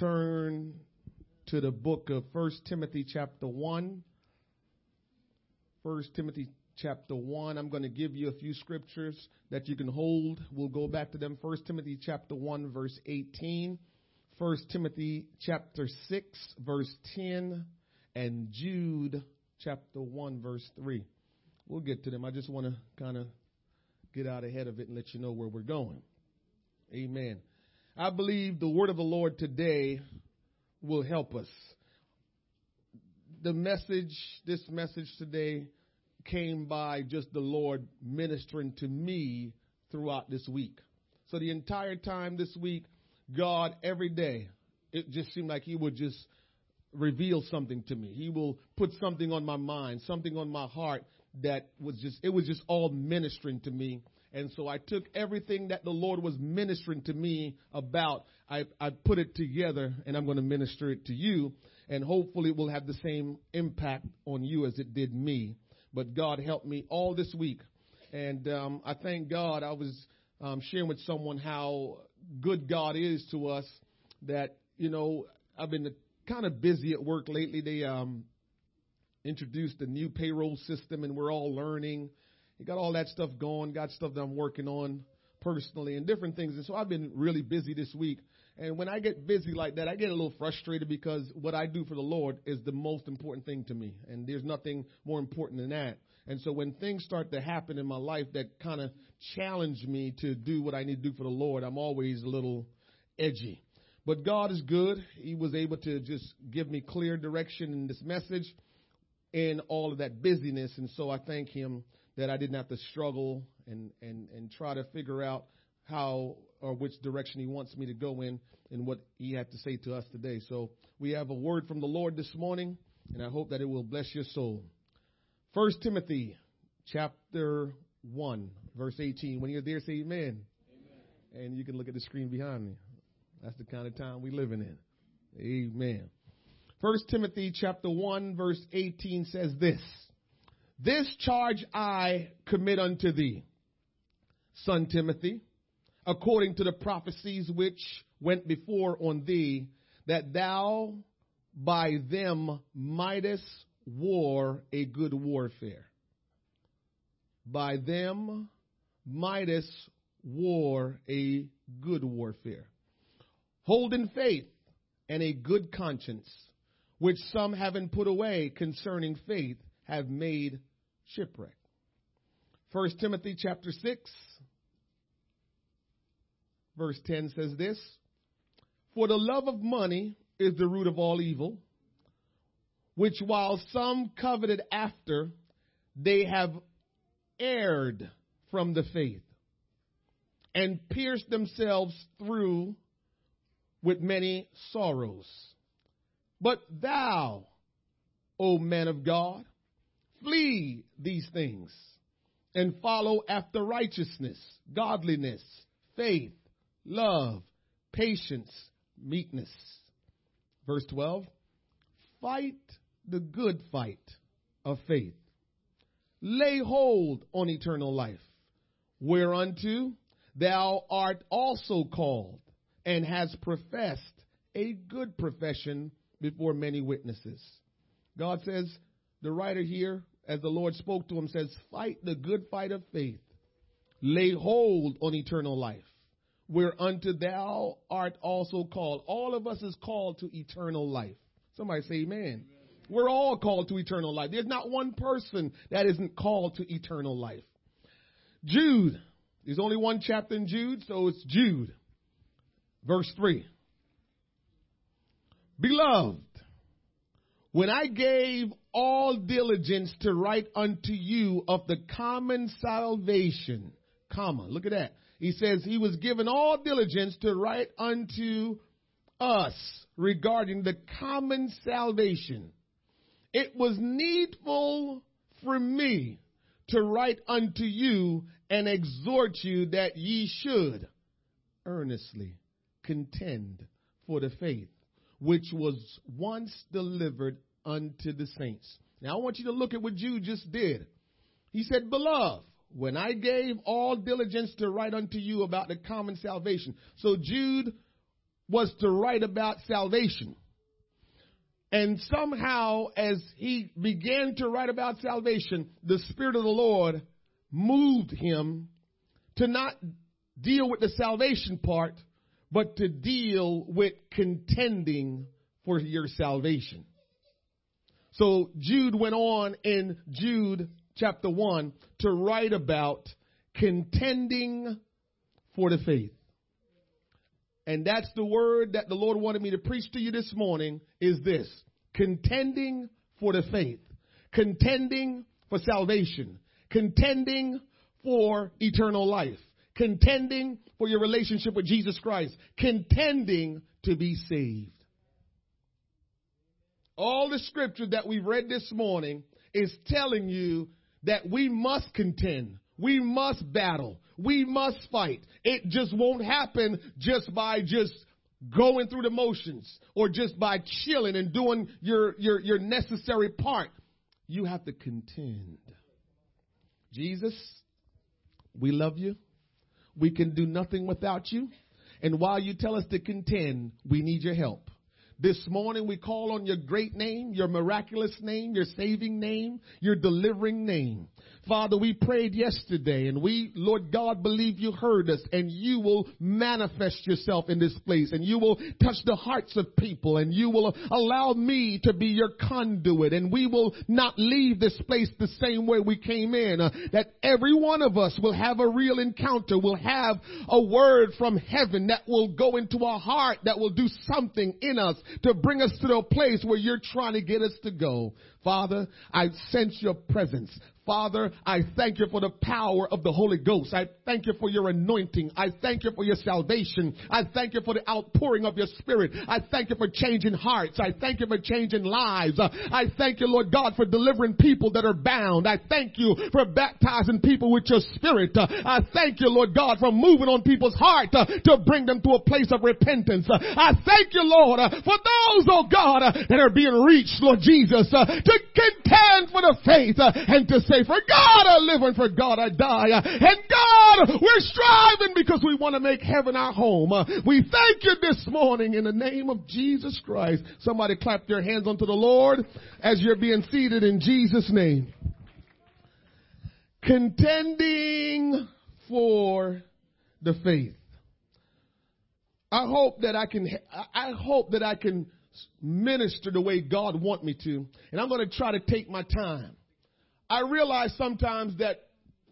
turn to the book of First Timothy chapter 1. First Timothy chapter 1. I'm going to give you a few scriptures that you can hold. We'll go back to them. First Timothy chapter 1 verse 18. First Timothy chapter 6 verse 10 and Jude chapter 1 verse 3. We'll get to them. I just want to kind of get out ahead of it and let you know where we're going. Amen. I believe the word of the Lord today will help us. The message, this message today came by just the Lord ministering to me throughout this week. So the entire time this week, God, every day, it just seemed like He would just reveal something to me. He will put something on my mind, something on my heart that was just, it was just all ministering to me. And so I took everything that the Lord was ministering to me about, I, I put it together and I'm going to minister it to you. And hopefully it will have the same impact on you as it did me. But God helped me all this week. And um, I thank God I was um, sharing with someone how good God is to us that, you know, I've been kind of busy at work lately. They um, introduced a new payroll system and we're all learning. He got all that stuff going, got stuff that I'm working on personally and different things. And so I've been really busy this week. And when I get busy like that, I get a little frustrated because what I do for the Lord is the most important thing to me. And there's nothing more important than that. And so when things start to happen in my life that kind of challenge me to do what I need to do for the Lord, I'm always a little edgy. But God is good. He was able to just give me clear direction in this message in all of that busyness. And so I thank him that I didn't have to struggle and, and, and try to figure out how or which direction he wants me to go in and what he had to say to us today. So we have a word from the Lord this morning, and I hope that it will bless your soul. First Timothy chapter 1, verse 18. When you're there, say amen. amen. And you can look at the screen behind me. That's the kind of time we're living in. Amen. First Timothy chapter 1, verse 18 says this. This charge I commit unto thee, son Timothy, according to the prophecies which went before on thee, that thou by them mightest war a good warfare. By them mightest war a good warfare. Holding faith and a good conscience, which some having put away concerning faith have made shipwreck. First Timothy chapter 6 verse 10 says this, For the love of money is the root of all evil, which while some coveted after, they have erred from the faith and pierced themselves through with many sorrows. But thou, O man of God, Flee these things and follow after righteousness, godliness, faith, love, patience, meekness. Verse 12 Fight the good fight of faith. Lay hold on eternal life, whereunto thou art also called and has professed a good profession before many witnesses. God says, the writer here as the Lord spoke to him, says, Fight the good fight of faith. Lay hold on eternal life, whereunto thou art also called. All of us is called to eternal life. Somebody say amen. amen. We're all called to eternal life. There's not one person that isn't called to eternal life. Jude. There's only one chapter in Jude, so it's Jude. Verse 3. Beloved, when I gave all diligence to write unto you of the common salvation, comma, look at that. He says he was given all diligence to write unto us regarding the common salvation. It was needful for me to write unto you and exhort you that ye should earnestly contend for the faith which was once delivered unto the saints. Now I want you to look at what Jude just did. He said, Beloved, when I gave all diligence to write unto you about the common salvation. So Jude was to write about salvation. And somehow, as he began to write about salvation, the Spirit of the Lord moved him to not deal with the salvation part, but to deal with contending for your salvation. So Jude went on in Jude chapter 1 to write about contending for the faith. And that's the word that the Lord wanted me to preach to you this morning is this. Contending for the faith. Contending for salvation. Contending for eternal life. Contending for your relationship with Jesus Christ. Contending to be saved. All the scripture that we've read this morning is telling you that we must contend. We must battle. We must fight. It just won't happen just by just going through the motions or just by chilling and doing your, your, your necessary part. You have to contend. Jesus, we love you. We can do nothing without you. And while you tell us to contend, we need your help. This morning we call on your great name, your miraculous name, your saving name, your delivering name. Father, we prayed yesterday and we, Lord God, believe you heard us and you will manifest yourself in this place and you will touch the hearts of people and you will allow me to be your conduit and we will not leave this place the same way we came in. Uh, that every one of us will have a real encounter, will have a word from heaven that will go into our heart, that will do something in us to bring us to the place where you're trying to get us to go. Father, I sense your presence. Father, I thank you for the power of the Holy Ghost. I thank you for your anointing. I thank you for your salvation. I thank you for the outpouring of your spirit. I thank you for changing hearts. I thank you for changing lives. I thank you, Lord God, for delivering people that are bound. I thank you for baptizing people with your spirit. I thank you, Lord God, for moving on people's heart to bring them to a place of repentance. I thank you, Lord, for those, oh God, that are being reached, Lord Jesus, to contend for the faith and to say, for God I live and for God I die. And God, we're striving because we want to make heaven our home. We thank you this morning in the name of Jesus Christ. Somebody clap your hands unto the Lord as you're being seated in Jesus' name. Contending for the faith. I hope that I can, I hope that I can minister the way God want me to. And I'm going to try to take my time. I realize sometimes that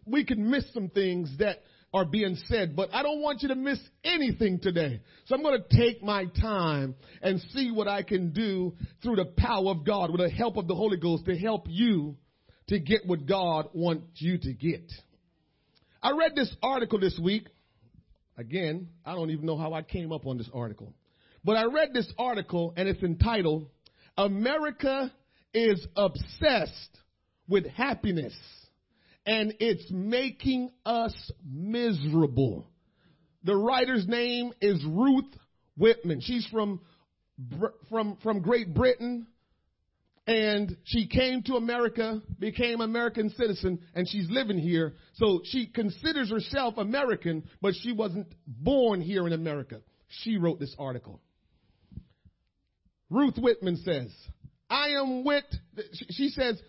we can miss some things that are being said, but I don't want you to miss anything today. So I'm going to take my time and see what I can do through the power of God with the help of the Holy Ghost to help you to get what God wants you to get. I read this article this week. Again, I don't even know how I came up on this article. But I read this article and it's entitled, America is obsessed with happiness and it's making us miserable. The writer's name is Ruth Whippman. She's from, from, from Great Britain and she came to America, became American citizen, and she's living here. So she considers herself American, but she wasn't born here in America. She wrote this article. Ruth Whippman says, I am with, she says,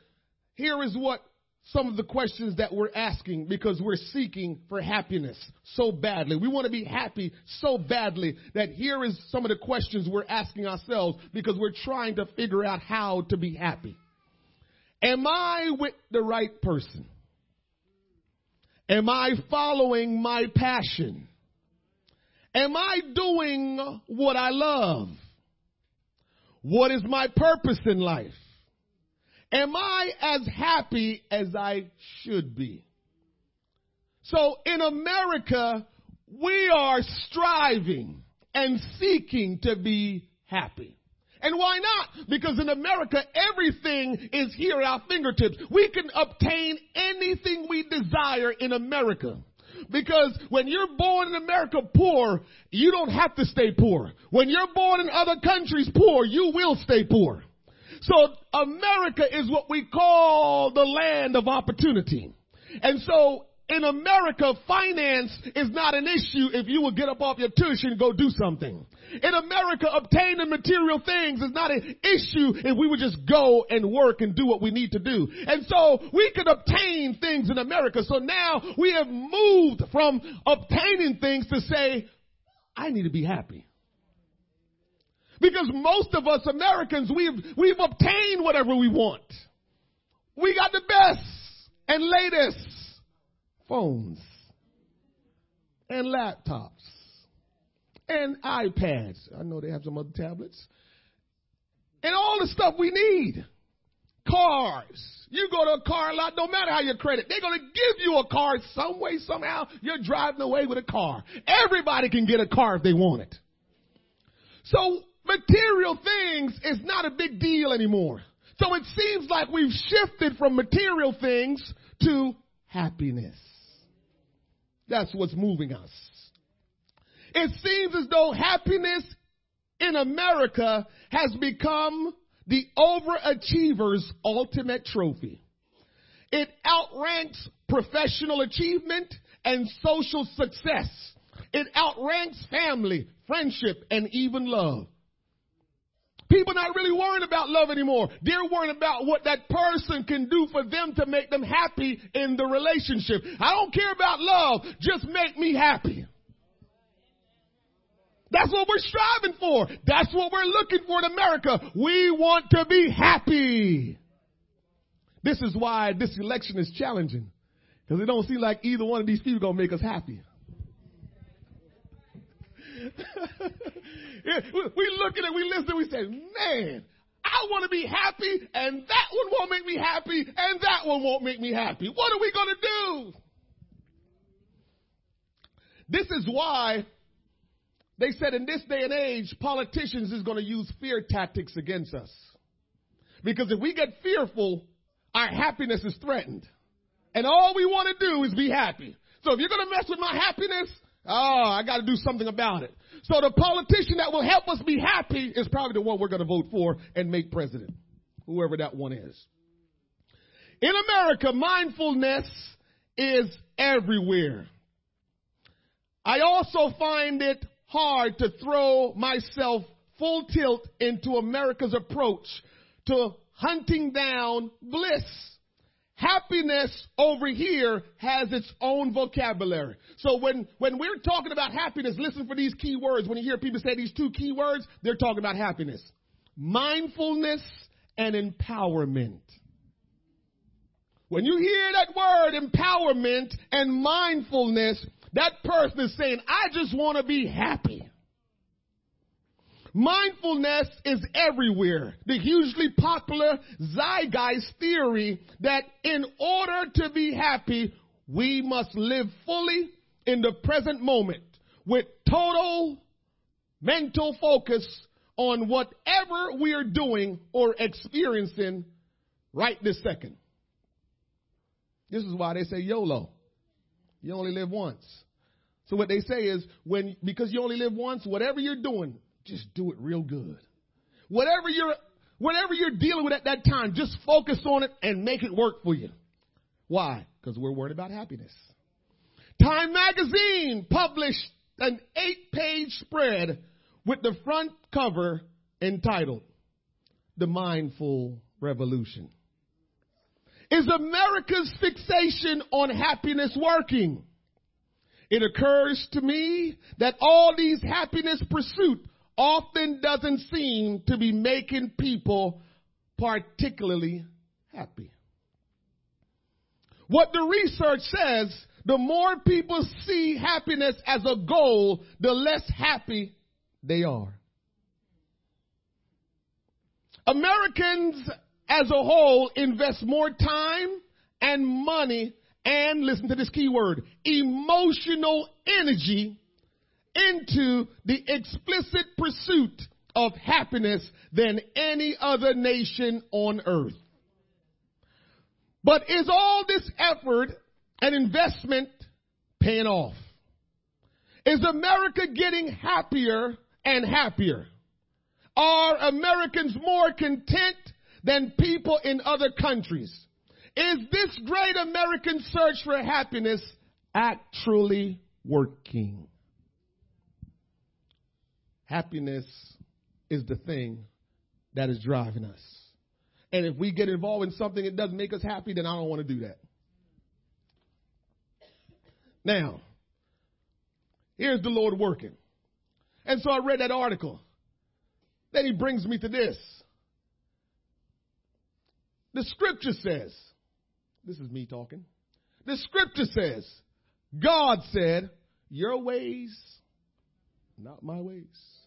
here is what some of the questions that we're asking because we're seeking for happiness so badly. We want to be happy so badly that here is some of the questions we're asking ourselves because we're trying to figure out how to be happy. Am I with the right person? Am I following my passion? Am I doing what I love? What is my purpose in life? Am I as happy as I should be? So in America, we are striving and seeking to be happy. And why not? Because in America, everything is here at our fingertips. We can obtain anything we desire in America. Because when you're born in America poor, you don't have to stay poor. When you're born in other countries poor, you will stay poor. So America is what we call the land of opportunity. And so in America, finance is not an issue if you will get up off your tush and go do something. In America, obtaining material things is not an issue if we would just go and work and do what we need to do. And so we can obtain things in America. So now we have moved from obtaining things to say, I need to be happy. Because most of us Americans, we've, we've obtained whatever we want. We got the best and latest phones and laptops and iPads. I know they have some other tablets. And all the stuff we need. Cars. You go to a car lot, no matter how your credit, they're going to give you a car some way, somehow. You're driving away with a car. Everybody can get a car if they want it. So material things is not a big deal anymore. So it seems like we've shifted from material things to happiness. That's what's moving us. It seems as though happiness in America has become the overachiever's ultimate trophy. It outranks professional achievement and social success. It outranks family, friendship, and even love. People not really worrying about love anymore. They're worrying about what that person can do for them to make them happy in the relationship. I don't care about love. Just make me happy. That's what we're striving for. That's what we're looking for in America. We want to be happy. This is why this election is challenging. Because it don't seem like either one of these people gonna make us happy. we look at it, we listen, we say, man, I want to be happy, and that one won't make me happy, and that one won't make me happy. What are we going to do? This is why they said in this day and age, politicians is going to use fear tactics against us. Because if we get fearful, our happiness is threatened. And all we want to do is be happy. So if you're going to mess with my happiness, oh, I got to do something about it. So the politician that will help us be happy is probably the one we're going to vote for and make president, whoever that one is. In America, mindfulness is everywhere. I also find it hard to throw myself full tilt into America's approach to hunting down bliss. Happiness over here has its own vocabulary. So when, when we're talking about happiness, listen for these key words. When you hear people say these two key words, they're talking about happiness. Mindfulness and empowerment. When you hear that word empowerment and mindfulness, that person is saying, I just want to be happy. Mindfulness is everywhere. The hugely popular zeitgeist theory that in order to be happy, we must live fully in the present moment with total mental focus on whatever we are doing or experiencing right this second. This is why they say YOLO. You only live once. So what they say is when, because you only live once, whatever you're doing, just do it real good. Whatever you're, whatever you're dealing with at that time, just focus on it and make it work for you. Why? Because we're worried about happiness. Time magazine published an eight page spread with the front cover entitled The Mindful Revolution. Is America's fixation on happiness working? It occurs to me that all these happiness pursuit often doesn't seem to be making people particularly happy. What the research says, the more people see happiness as a goal, the less happy they are. Americans as a whole invest more time and money and listen to this key word, emotional energy into the explicit pursuit of happiness than any other nation on earth. But is all this effort and investment paying off? Is America getting happier and happier? Are Americans more content than people in other countries? Is this great American search for happiness actually working. Happiness is the thing that is driving us. And if we get involved in something that doesn't make us happy, then I don't want to do that. Now, here's the Lord working. And so I read that article. Then he brings me to this. The scripture says, this is me talking. The scripture says, God said, Your ways, not my ways.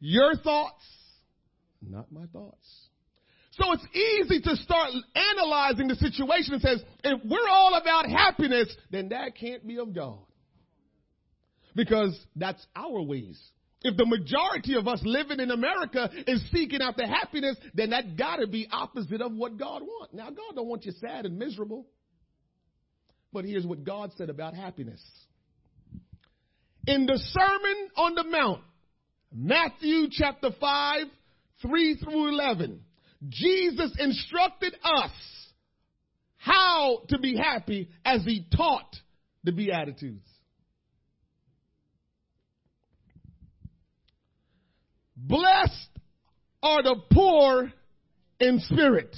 Your thoughts, not my thoughts. So it's easy to start analyzing the situation and says, if we're all about happiness, then that can't be of God. Because that's our ways. If the majority of us living in America is seeking after happiness, then that gotta be opposite of what God wants. Now God don't want you sad and miserable. But here's what God said about happiness. In the Sermon on the Mount, Matthew chapter 5, 3 through 11, Jesus instructed us how to be happy as he taught the Beatitudes. Blessed are the poor in spirit.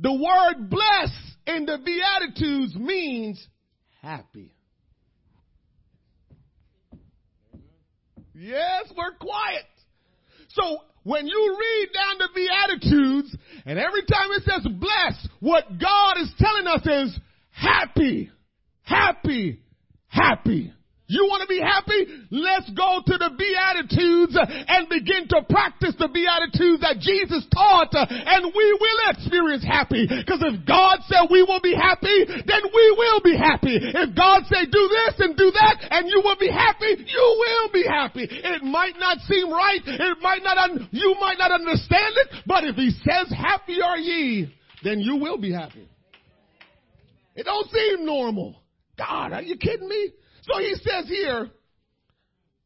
The word blessed in the Beatitudes means happy. Yes, we're quiet. So when you read down the Beatitudes, and every time it says blessed, what God is telling us is happy, happy, happy. You want to be happy? Let's go to the Beatitudes and begin to practice the Beatitudes that Jesus taught and we will experience happy. Because if God said we will be happy, then we will be happy. If God say do this and do that and you will be happy, you will be happy. It might not seem right. It might not, un- you might not understand it, but if he says happy are ye, then you will be happy. It don't seem normal. God, are you kidding me? So he says here,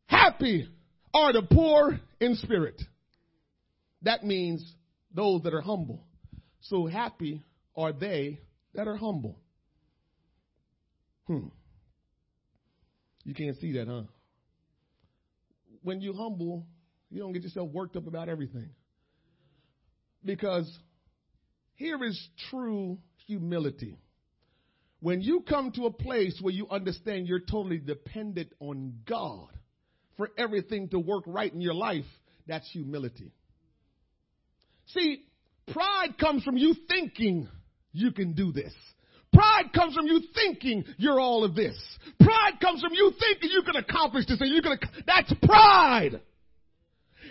happy are the poor in spirit. That means those that are humble. So happy are they that are humble. Hmm. You can't see that, huh? When you humble, you don't get yourself worked up about everything. Because here is true humility. When you come to a place where you understand you're totally dependent on God for everything to work right in your life, that's humility. See, pride comes from you thinking you can do this. Pride comes from you thinking you're all of this. Pride comes from you thinking you can accomplish this and you can, that's pride.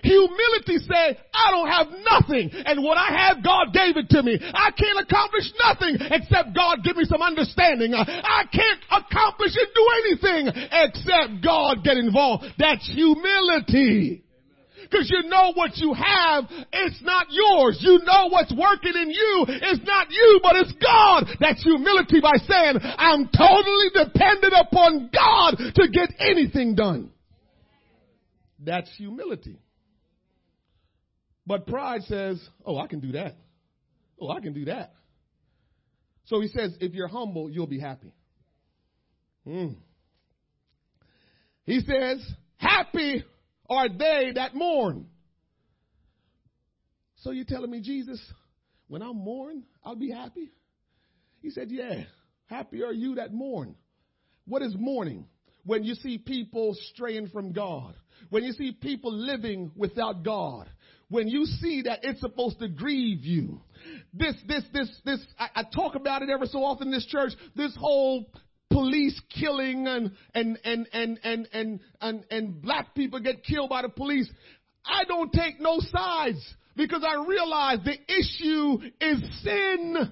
Humility say, I don't have nothing. And what I have, God gave it to me. I can't accomplish nothing except God give me some understanding. I can't accomplish and do anything except God get involved. That's humility. Because you know what you have, it's not yours. You know what's working in you. It's not you, but it's God. That's humility by saying, I'm totally dependent upon God to get anything done. That's humility. But pride says, oh, I can do that. Oh, I can do that. So he says, if you're humble, you'll be happy. Mm. He says, happy are they that mourn. So you're telling me, Jesus, when I mourn, I'll be happy? He said, yeah, happy are you that mourn. What is mourning? When you see people straying from God. When you see people living without God when you see that it's supposed to grieve you. This, this, this, this, I, I talk about it ever so often in this church, this whole police killing and, and, and, and, and, and, and, and black people get killed by the police. I don't take no sides because I realize the issue is sin.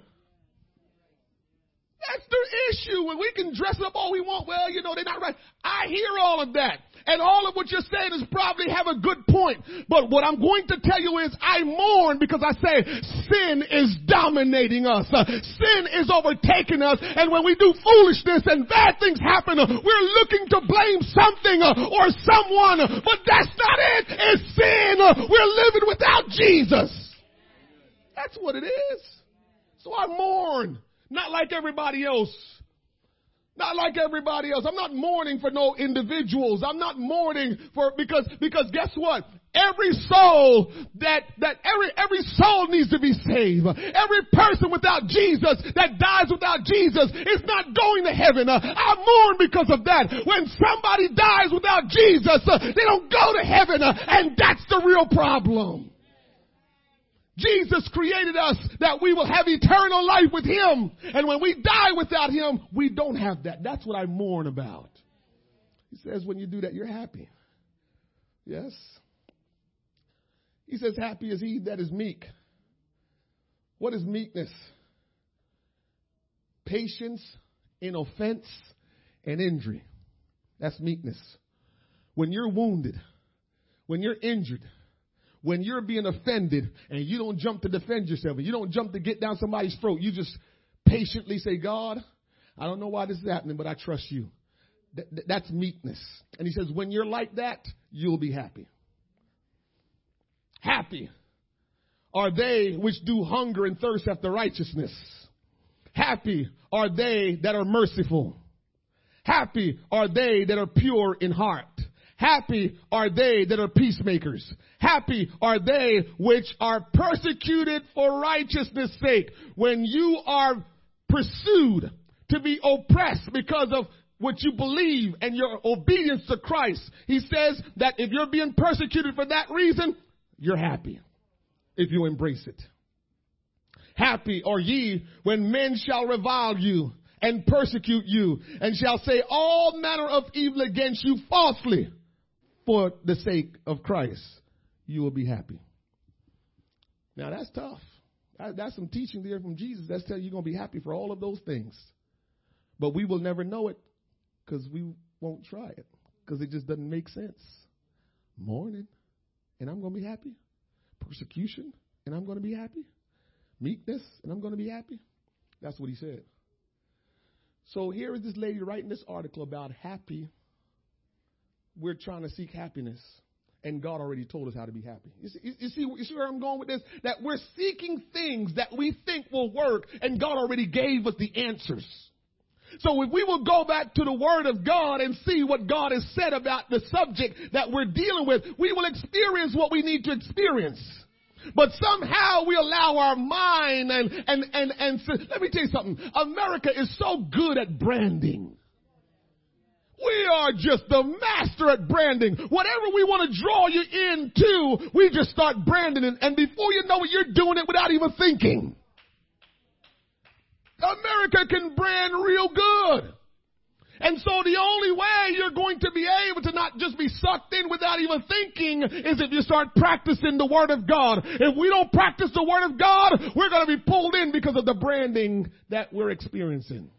That's the issue. When we can dress up all we want, well, you know, they're not right. I hear all of that. And all of what you're saying is probably have a good point. But what I'm going to tell you is I mourn because I say sin is dominating us. Sin is overtaking us. And when we do foolishness and bad things happen, we're looking to blame something or someone. But that's not it. It's sin. We're living without Jesus. That's what it is. So I mourn. Not like everybody else. Not like everybody else. I'm not mourning for no individuals. I'm not mourning for, because, because guess what? Every soul that, that every, every soul needs to be saved. Every person without Jesus that dies without Jesus is not going to heaven. Uh, I mourn because of that. When somebody dies without Jesus, uh, they don't go to heaven, uh, and that's the real problem. Jesus created us that we will have eternal life with Him. And when we die without Him, we don't have that. That's what I mourn about. He says when you do that, you're happy. Yes. He says, happy is he that is meek. What is meekness? Patience in offense and injury. That's meekness. When you're wounded, when you're injured, when you're being offended and you don't jump to defend yourself and you don't jump to get down somebody's throat, you just patiently say, God, I don't know why this is happening, but I trust you. that's meekness. And he says, when you're like that, you'll be happy. Happy are they which do hunger and thirst after righteousness. Happy are they that are merciful. Happy are they that are pure in heart. Happy are they that are peacemakers. Happy are they which are persecuted for righteousness sake. When you are pursued to be oppressed because of what you believe and your obedience to Christ, he says that if you're being persecuted for that reason, you're happy if you embrace it. Happy are ye when men shall revile you and persecute you and shall say all manner of evil against you falsely for the sake of Christ, you will be happy. Now that's tough. that's some teaching there from Jesus. That's telling you you're going to be happy for all of those things. But we will never know it because we won't try it because it just doesn't make sense. Mourning, and I'm going to be happy. Persecution, and I'm going to be happy. Meekness, and I'm going to be happy. That's what he said. So here is this lady writing this article about happy we're trying to seek happiness. And God already told us how to be happy. You see, you see, you see where I'm going with this? That we're seeking things that we think will work, and God already gave us the answers. So if we will go back to the Word of God and see what God has said about the subject that we're dealing with, we will experience what we need to experience. But somehow we allow our mind and, and, and, and, let me tell you something. America is so good at branding. We are just the master at branding. Whatever we want to draw you into, we just start branding it. And before you know it, you're doing it without even thinking. America can brand real good. And so the only way you're going to be able to not just be sucked in without even thinking is if you start practicing the Word of God. If we don't practice the Word of God, we're going to be pulled in because of the branding that we're experiencing.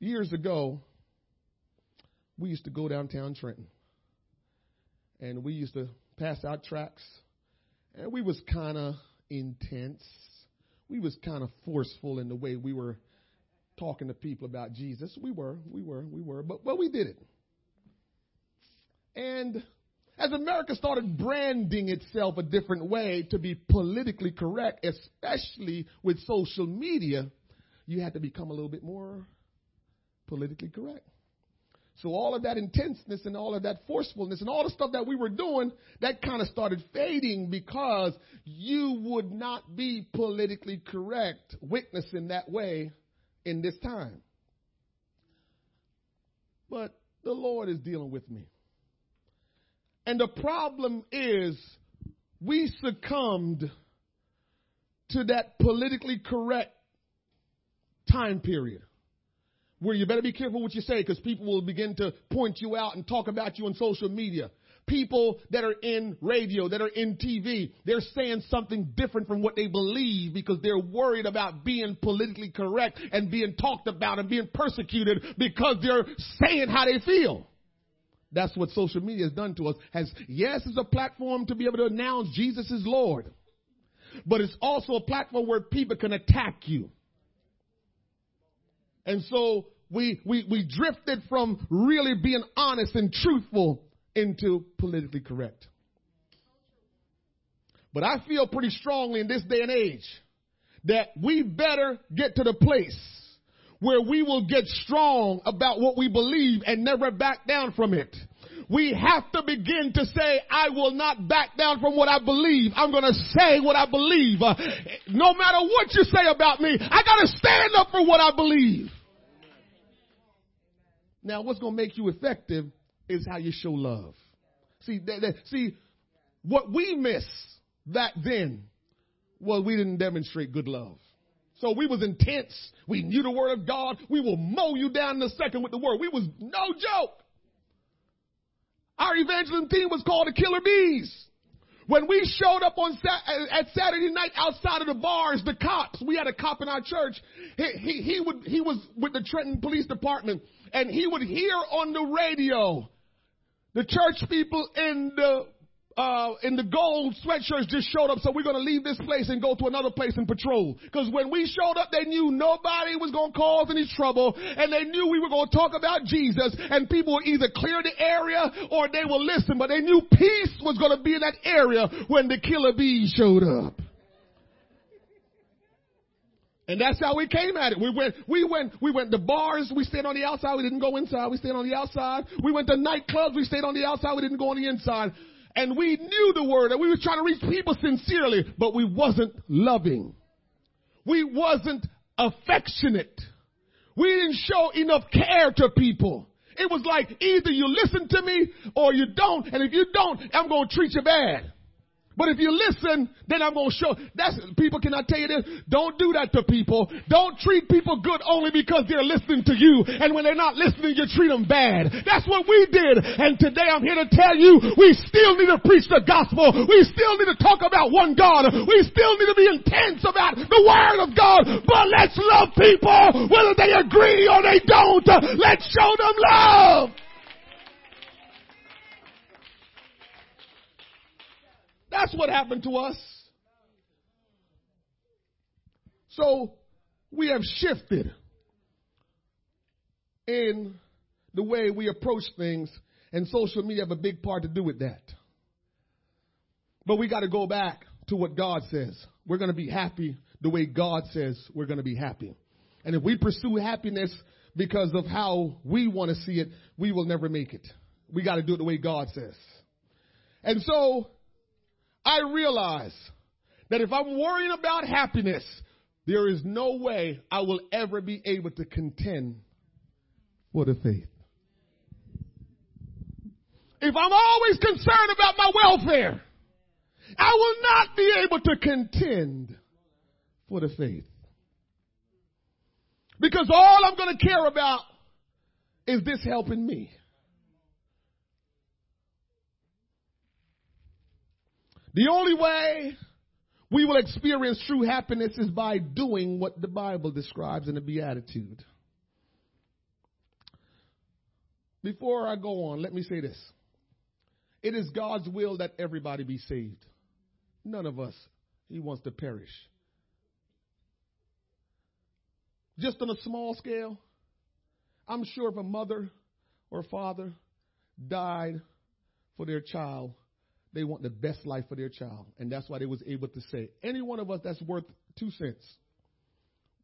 Years ago, we used to go downtown Trenton. And we used to pass out tracts. And we was kind of intense. We was kind of forceful in the way we were talking to people about Jesus. We were, we were, we were, but but we did it. And as America started branding itself a different way to be politically correct, especially with social media, you had to become a little bit more politically correct. So all of that intenseness and all of that forcefulness and all the stuff that we were doing, that kind of started fading because you would not be politically correct witnessing that way in this time. But the Lord is dealing with me. And the problem is we succumbed to that politically correct time period where you better be careful what you say because people will begin to point you out and talk about you on social media. People that are in radio, that are in TV, they're saying something different from what they believe because they're worried about being politically correct and being talked about and being persecuted because they're saying how they feel. That's what social media has done to us. Has yes, it's a platform to be able to announce Jesus is Lord. But it's also a platform where people can attack you. And so we, we, we drifted from really being honest and truthful into politically correct. But I feel pretty strongly in this day and age that we better get to the place where we will get strong about what we believe and never back down from it. We have to begin to say, I will not back down from what I believe. I'm going to say what I believe. Uh, no matter what you say about me, I got to stand up for what I believe. Now, what's going to make you effective is how you show love. See, see, what we miss back then was we didn't demonstrate good love. So we was intense. We knew the word of God. We will mow you down in a second with the word. We was no joke. Our evangelism team was called the Killer Bees. When we showed up on at Saturday night outside of the bars, the cops, we had a cop in our church. He, he, he would, he was with the Trenton Police Department and he would hear on the radio the church people in the uh, in the gold sweatshirts just showed up, so we're going to leave this place and go to another place and patrol. Because when we showed up, they knew nobody was going to cause any trouble, and they knew we were going to talk about Jesus, and people would either clear the area or they will listen. But they knew peace was going to be in that area when the killer bees showed up. And that's how we came at it. We went, we went, we went to bars, we stayed on the outside, we didn't go inside, we stayed on the outside. We went to nightclubs, we stayed on the outside, we didn't go on the inside. And we knew the word and we were trying to reach people sincerely, but we wasn't loving. We wasn't affectionate. We didn't show enough care to people. It was like either you listen to me or you don't, and if you don't, I'm gonna treat you bad. But if you listen, then I'm going to show. That's people. Can I tell you this? Don't do that to people. Don't treat people good only because they're listening to you. And when they're not listening, you treat them bad. That's what we did. And today I'm here to tell you, we still need to preach the gospel. We still need to talk about one God. We still need to be intense about the word of God. But let's love people, whether they agree or they don't. Let's show them love. That's what happened to us. So we have shifted in the way we approach things, and social media have a big part to do with that. But we got to go back to what God says. We're going to be happy the way God says we're going to be happy. And if we pursue happiness because of how we want to see it, we will never make it. We got to do it the way God says. And so I realize that if I'm worrying about happiness, there is no way I will ever be able to contend for the faith. If I'm always concerned about my welfare, I will not be able to contend for the faith. Because all I'm going to care about is this helping me. The only way we will experience true happiness is by doing what the Bible describes in the Beatitude. Before I go on, let me say this. It is God's will that everybody be saved. None of us, He wants to perish. Just on a small scale, I'm sure if a mother or father died for their child, they want the best life for their child. And that's why they was able to say, any one of us that's worth two cents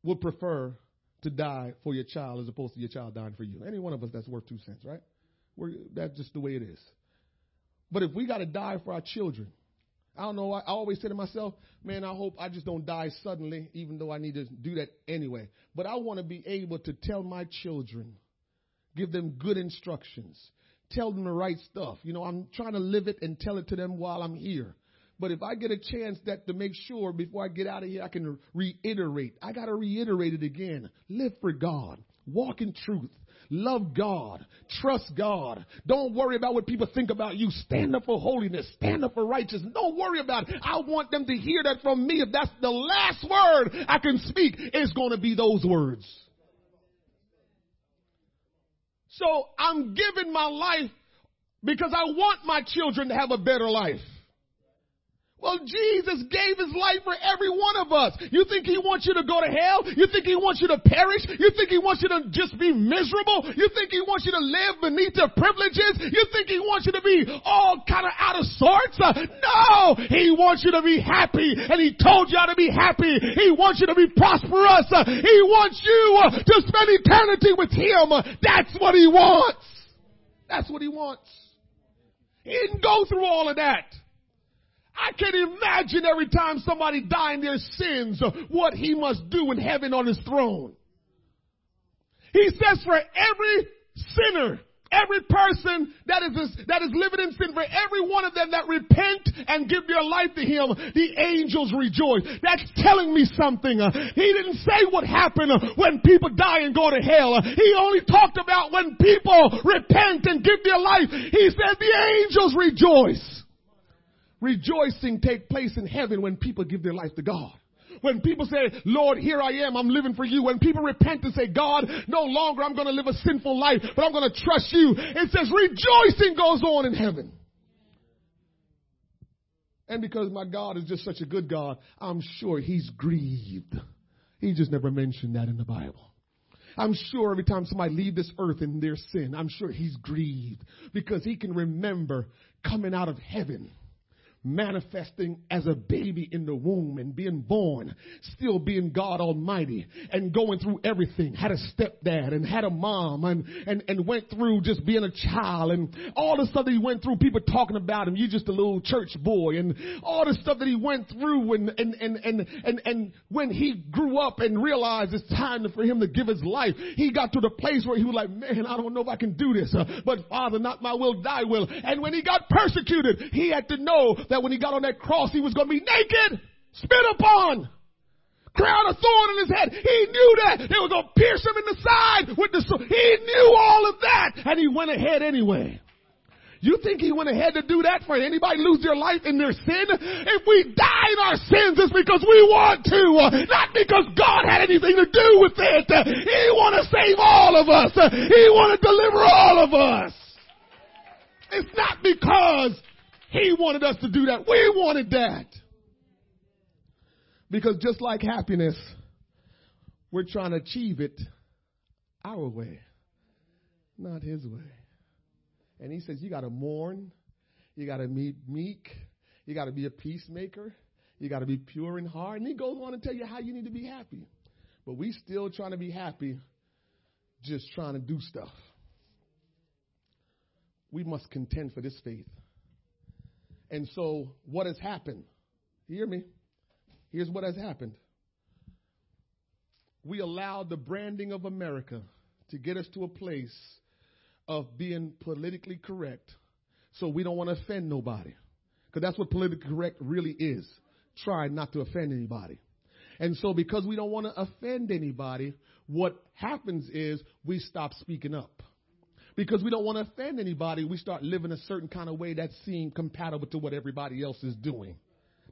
would prefer to die for your child as opposed to your child dying for you. Any one of us that's worth two cents, right? We're, that's just the way it is. But if we got to die for our children, I don't know. I, I always say to myself, man, I hope I just don't die suddenly, even though I need to do that anyway. But I want to be able to tell my children, give them good instructions, tell them the right stuff. You know, I'm trying to live it and tell it to them while I'm here. But if I get a chance that to make sure before I get out of here, I can reiterate. I got to reiterate it again. Live for God. Walk in truth. Love God. Trust God. Don't worry about what people think about you. Stand up for holiness. Stand up for righteousness. Don't worry about it. I want them to hear that from me. If that's the last word I can speak, it's going to be those words. So I'm giving my life because I want my children to have a better life. Well, Jesus gave his life for every one of us. You think he wants you to go to hell? You think he wants you to perish? You think he wants you to just be miserable? You think he wants you to live beneath your privileges? You think he wants you to be all kind of out of sorts? Uh, no! He wants you to be happy and he told you how to be happy. He wants you to be prosperous. Uh, he wants you uh, to spend eternity with him. That's what he wants. That's what he wants. He didn't go through all of that. I can imagine every time somebody die in their sins, uh, what he must do in heaven on his throne. He says for every sinner, every person that is, that is living in sin, for every one of them that repent and give their life to him, the angels rejoice. That's telling me something. Uh, he didn't say what happened uh, when people die and go to hell. He only talked about when people repent and give their life. He said the angels rejoice. Rejoicing take place in heaven when people give their life to God. When people say, Lord, here I am, I'm living for you. When people repent and say, God, no longer I'm going to live a sinful life, but I'm going to trust you. It says rejoicing goes on in heaven. And because my God is just such a good God, I'm sure he's grieved. He just never mentioned that in the Bible. I'm sure every time somebody leave this earth in their sin, I'm sure he's grieved because he can remember coming out of heaven manifesting as a baby in the womb and being born, still being God Almighty and going through everything. Had a stepdad and had a mom and, and, and went through just being a child and all the stuff that he went through, people talking about him. You just a little church boy and all the stuff that he went through and, and, and, and, and, and when he grew up and realized it's time for him to give his life, he got to the place where he was like, man, I don't know if I can do this, uh, but Father, not my will, thy will. And when he got persecuted, he had to know that that when he got on that cross, he was going to be naked, spit upon, crown of thorn in his head. He knew that they were going to pierce him in the side with the sword. He knew all of that, and he went ahead anyway. You think he went ahead to do that for anybody lose their life in their sin? If we die in our sins, it's because we want to, not because God had anything to do with it. He want to save all of us. He want to deliver all of us. It's not because he wanted us to do that. We wanted that. Because just like happiness, we're trying to achieve it our way, not his way. And he says, you got to mourn, you got to be meek, you got to be a peacemaker, you got to be pure in heart. And he goes on to tell you how you need to be happy. But we still trying to be happy, just trying to do stuff. We must contend for this faith. And so, what has happened? Hear me? Here's what has happened. We allowed the branding of America to get us to a place of being politically correct so we don't want to offend nobody. Because that's what politically correct really is. Try not to offend anybody. And so because we don't want to offend anybody, what happens is we stop speaking up because we don't want to offend anybody, we start living a certain kind of way that seems compatible to what everybody else is doing.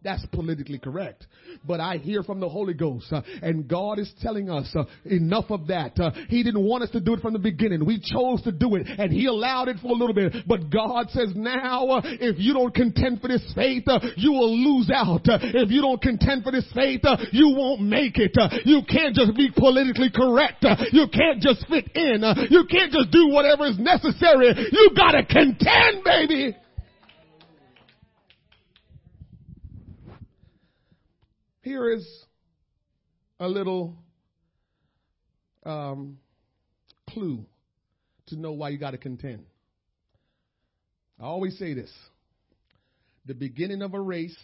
That's politically correct. But I hear from the Holy Ghost, uh, and God is telling us uh, enough of that. Uh, he didn't want us to do it from the beginning. We chose to do it, and He allowed it for a little bit. But God says now, uh, if you don't contend for this faith, uh, you will lose out. Uh, if you don't contend for this faith, you won't make it. you can't just be politically correct. you can't just fit in. you can't just do whatever is necessary. You gotta contend, baby. Here is a little um, clue to know why you got to contend. I always say this the beginning of a race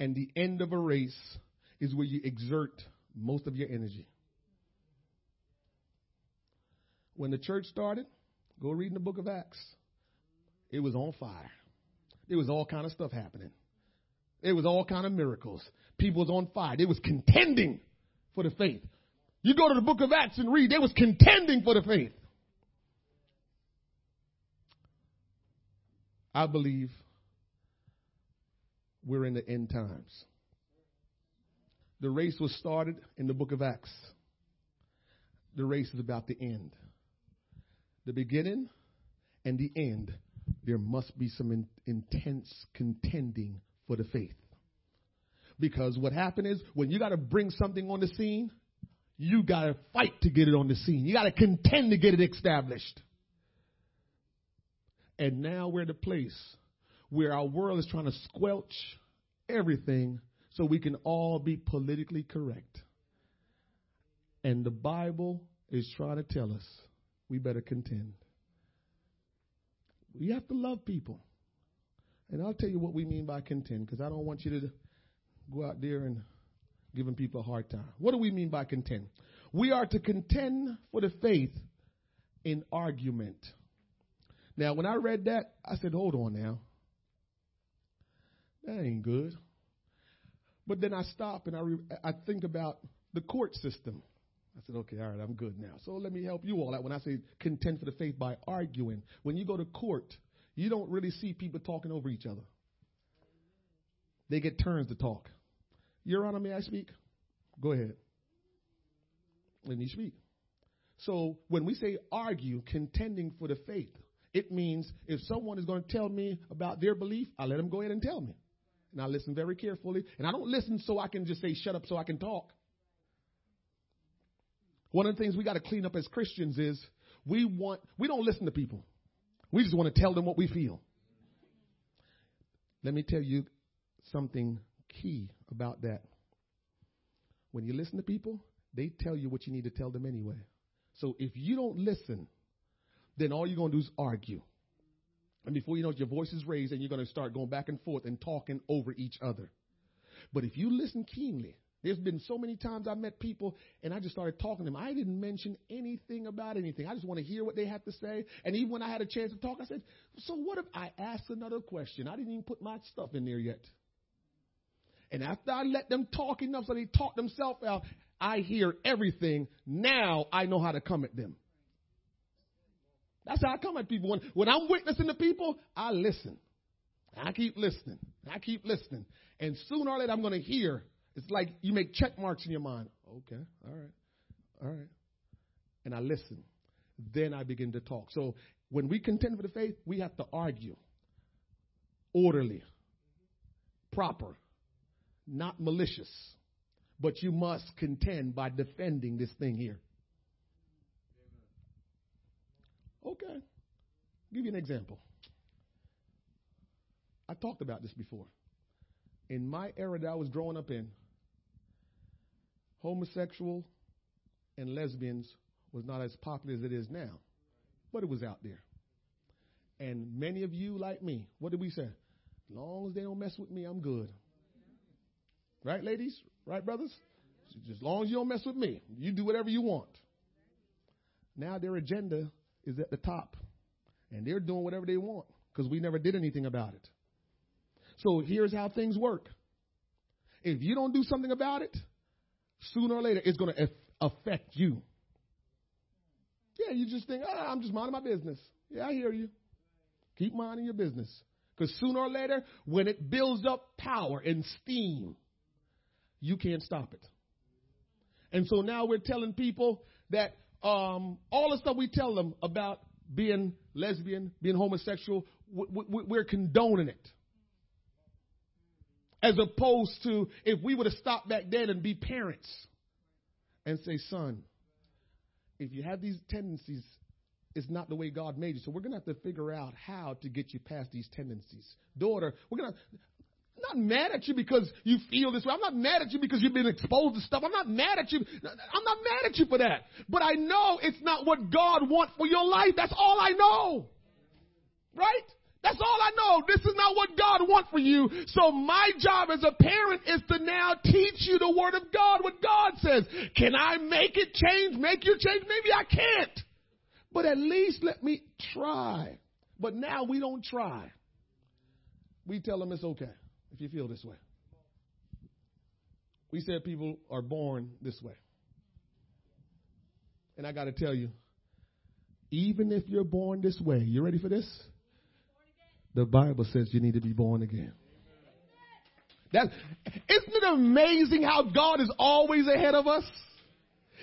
and the end of a race is where you exert most of your energy. When the church started, go read in the book of Acts. It was on fire. There was all kind of stuff happening. It was all kind of miracles. People was on fire. They was contending for the faith. You go to the book of Acts and read, they was contending for the faith. I believe we're in the end times. The race was started in the book of Acts. The race is about the end. The beginning and the end, there must be some in, intense contending for the faith. Because what happened is when you got to bring something on the scene, you got to fight to get it on the scene. You got to contend to get it established. And now we're at a place where our world is trying to squelch everything so we can all be politically correct. And the Bible is trying to tell us we better contend. We have to love people. And I'll tell you what we mean by contend because I don't want you to go out there and giving people a hard time. What do we mean by contend? We are to contend for the faith in argument. Now, when I read that, I said, hold on now. That ain't good. But then I stop and I, re- I think about the court system. I said, okay, all right, I'm good now. So let me help you all out when I say contend for the faith by arguing. When you go to court, you don't really see people talking over each other. They get turns to talk. Your Honor, may I speak? Go ahead. Let me speak. So when we say argue, contending for the faith, it means if someone is going to tell me about their belief, I let them go ahead and tell me. And I listen very carefully. And I don't listen so I can just say, shut up so I can talk. One of the things we got to clean up as Christians is we want, we don't listen to people. We just want to tell them what we feel. Let me tell you something key about that. When you listen to people, they tell you what you need to tell them anyway. So if you don't listen, then all you're going to do is argue. And before you know it, your voice is raised and you're going to start going back and forth and talking over each other. But if you listen keenly, there's been so many times I met people and I just started talking to them. I didn't mention anything about anything. I just want to hear what they have to say. And even when I had a chance to talk, I said, So what if I ask another question? I didn't even put my stuff in there yet. And after I let them talk enough so they talk themselves out, I hear everything. Now I know how to come at them. That's how I come at people. When, when I'm witnessing to people, I listen. I keep listening. I keep listening. And sooner or later, I'm going to hear. It's like you make check marks in your mind. Okay, all right, all right. And I listen. Then I begin to talk. So when we contend for the faith, we have to argue orderly, proper, not malicious. But you must contend by defending this thing here. Okay. I'll give you an example. I talked about this before. In my era that I was growing up in, homosexual and lesbians was not as popular as it is now, but it was out there. And many of you, like me, what did we say? As long as they don't mess with me, I'm good. Right, ladies? Right, brothers? As long as you don't mess with me, you do whatever you want. Now their agenda is at the top. And they're doing whatever they want because we never did anything about it. So here's how things work. If you don't do something about it, sooner or later it's going to affect you. Yeah, you just think, oh, I'm just minding my business. Yeah, I hear you. Keep minding your business. Because sooner or later, when it builds up power and steam, you can't stop it. And so now we're telling people that um, all the stuff we tell them about being lesbian, being homosexual, we're condoning it. As opposed to if we would have stopped back then and be parents and say, son, if you have these tendencies, it's not the way God made you. So we're going to have to figure out how to get you past these tendencies. Daughter, we're going to, not mad at you because you feel this way. I'm not mad at you because you've been exposed to stuff. I'm not mad at you. I'm not mad at you for that. But I know it's not what God wants for your life. That's all I know. Right? That's all I know. This is not what God wants for you. So my job as a parent is to now teach you the word of God, what God says. Can I make it change, make you change? Maybe I can't. But at least let me try. But now we don't try. We tell them it's okay if you feel this way. We said people are born this way. And I got to tell you, even if you're born this way, you ready for this? The Bible says you need to be born again. That, isn't it amazing how God is always ahead of us?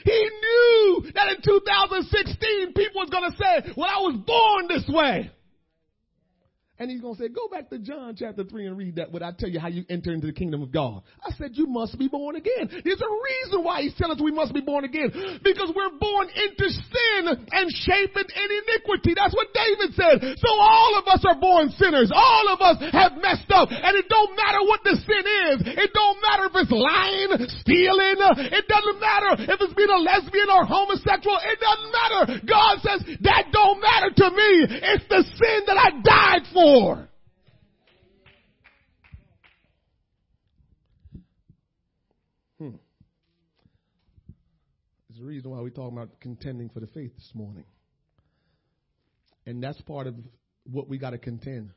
He knew that in 2016 people was going to say, well, I was born this way. And he's going to say, go back to John chapter 3 and read that, but I tell you how you enter into the kingdom of God. I said, you must be born again. There's a reason why he's telling us we must be born again. Because we're born into sin and shaped in iniquity. That's what David said. So all of us are born sinners. All of us have messed up. And it don't matter what the sin is. It don't matter if it's lying, stealing. It doesn't matter if it's being a lesbian or homosexual. It doesn't matter. God says, that don't matter to me. It's the sin that I died for more. Hmm. A reason why we're talking about contending for the faith this morning. And that's part of what we got to contend.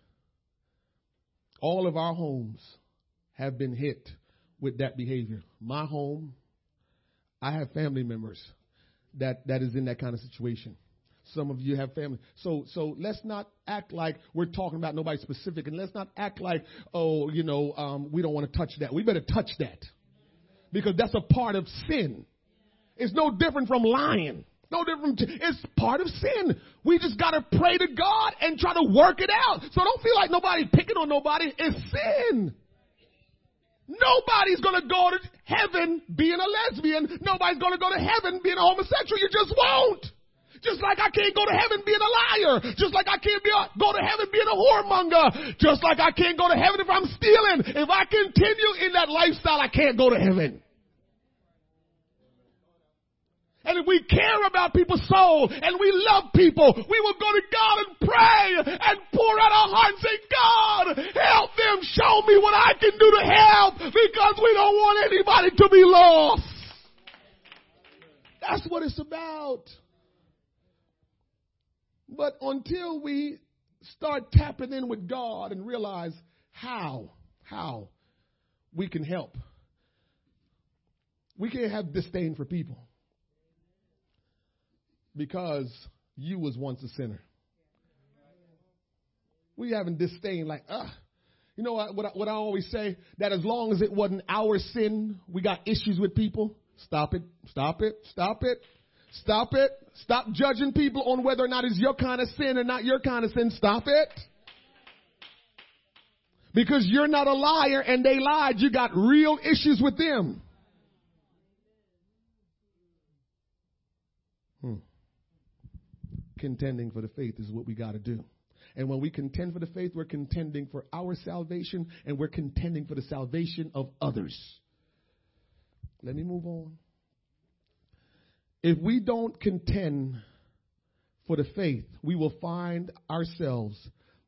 All of our homes have been hit with that behavior. My home, I have family members that, that is in that kind of situation. Some of you have family. So, so let's not act like we're talking about nobody specific and let's not act like, oh, you know, um, we don't want to touch that. We better touch that because that's a part of sin. It's no different from lying. No different. It's part of sin. We just got to pray to God and try to work it out. So don't feel like nobody's picking on nobody. It's sin. Nobody's going to go to heaven being a lesbian. Nobody's going to go to heaven being a homosexual. You just won't. Just like I can't go to heaven being a liar. Just like I can't be a, go to heaven being a whoremonger. Just like I can't go to heaven if I'm stealing. If I continue in that lifestyle, I can't go to heaven. And if we care about people's soul and we love people, we will go to God and pray and pour out our heart and say, God, help them. Show me what I can do to help because we don't want anybody to be lost. That's what it's about. But until we start tapping in with God and realize how, how we can help, we can't have disdain for people because you was once a sinner. We haven't disdain like, ah. You know what, what I, what I always say? That as long as it wasn't our sin, we got issues with people. Stop it. Stop it. Stop it. Stop it. Stop judging people on whether or not it's your kind of sin or not your kind of sin. Stop it. Because you're not a liar and they lied, you got real issues with them. Hmm. Contending for the faith is what we got to do. And when we contend for the faith, we're contending for our salvation and we're contending for the salvation of others. Let me move on. If we don't contend for the faith, we will find ourselves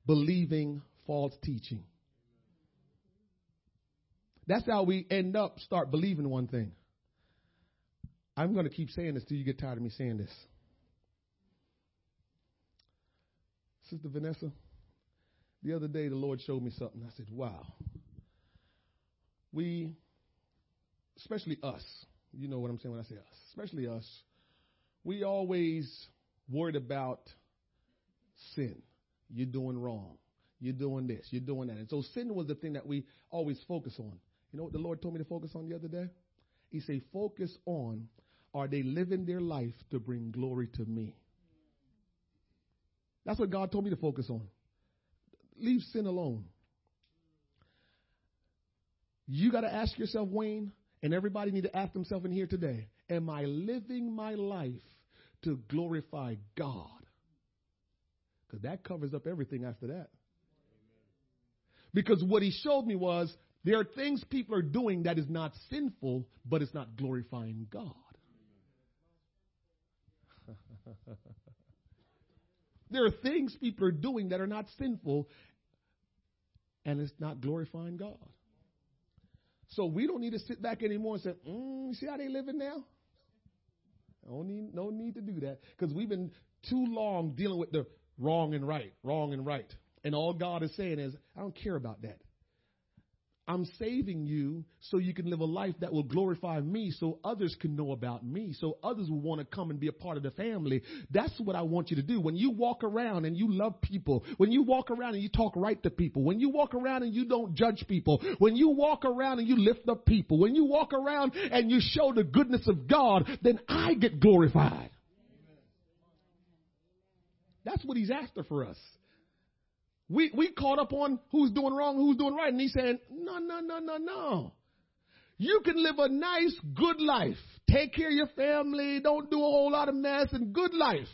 believing false teaching. That's how we end up start believing one thing. I'm going to keep saying this till you get tired of me saying this. Sister Vanessa, the other day the Lord showed me something. I said, wow. We, especially us, you know what I'm saying when I say us, especially us, we always worried about sin. You're doing wrong. You're doing this. You're doing that. And so sin was the thing that we always focus on. You know what the Lord told me to focus on the other day? He said, focus on are they living their life to bring glory to me? That's what God told me to focus on. Leave sin alone. You got to ask yourself, Wayne, and everybody need to ask themselves in here today, am I living my life to glorify God? Because that covers up everything after that. Because what he showed me was there are things people are doing that is not sinful, but it's not glorifying God. there are things people are doing that are not sinful, and it's not glorifying God. So we don't need to sit back anymore and say, mm, see how they living now? No need, no need to do that because we've been too long dealing with the wrong and right, wrong and right. And all God is saying is, I don't care about that. I'm saving you so you can live a life that will glorify me so others can know about me, so others will want to come and be a part of the family. That's what I want you to do. When you walk around and you love people, when you walk around and you talk right to people, when you walk around and you don't judge people, when you walk around and you lift up people, when you walk around and you show the goodness of God, then I get glorified. That's what he's after for us. We we caught up on who's doing wrong, who's doing right, and he's saying, no, no, no, no, no. You can live a nice, good life. Take care of your family. Don't do a whole lot of mess and good life.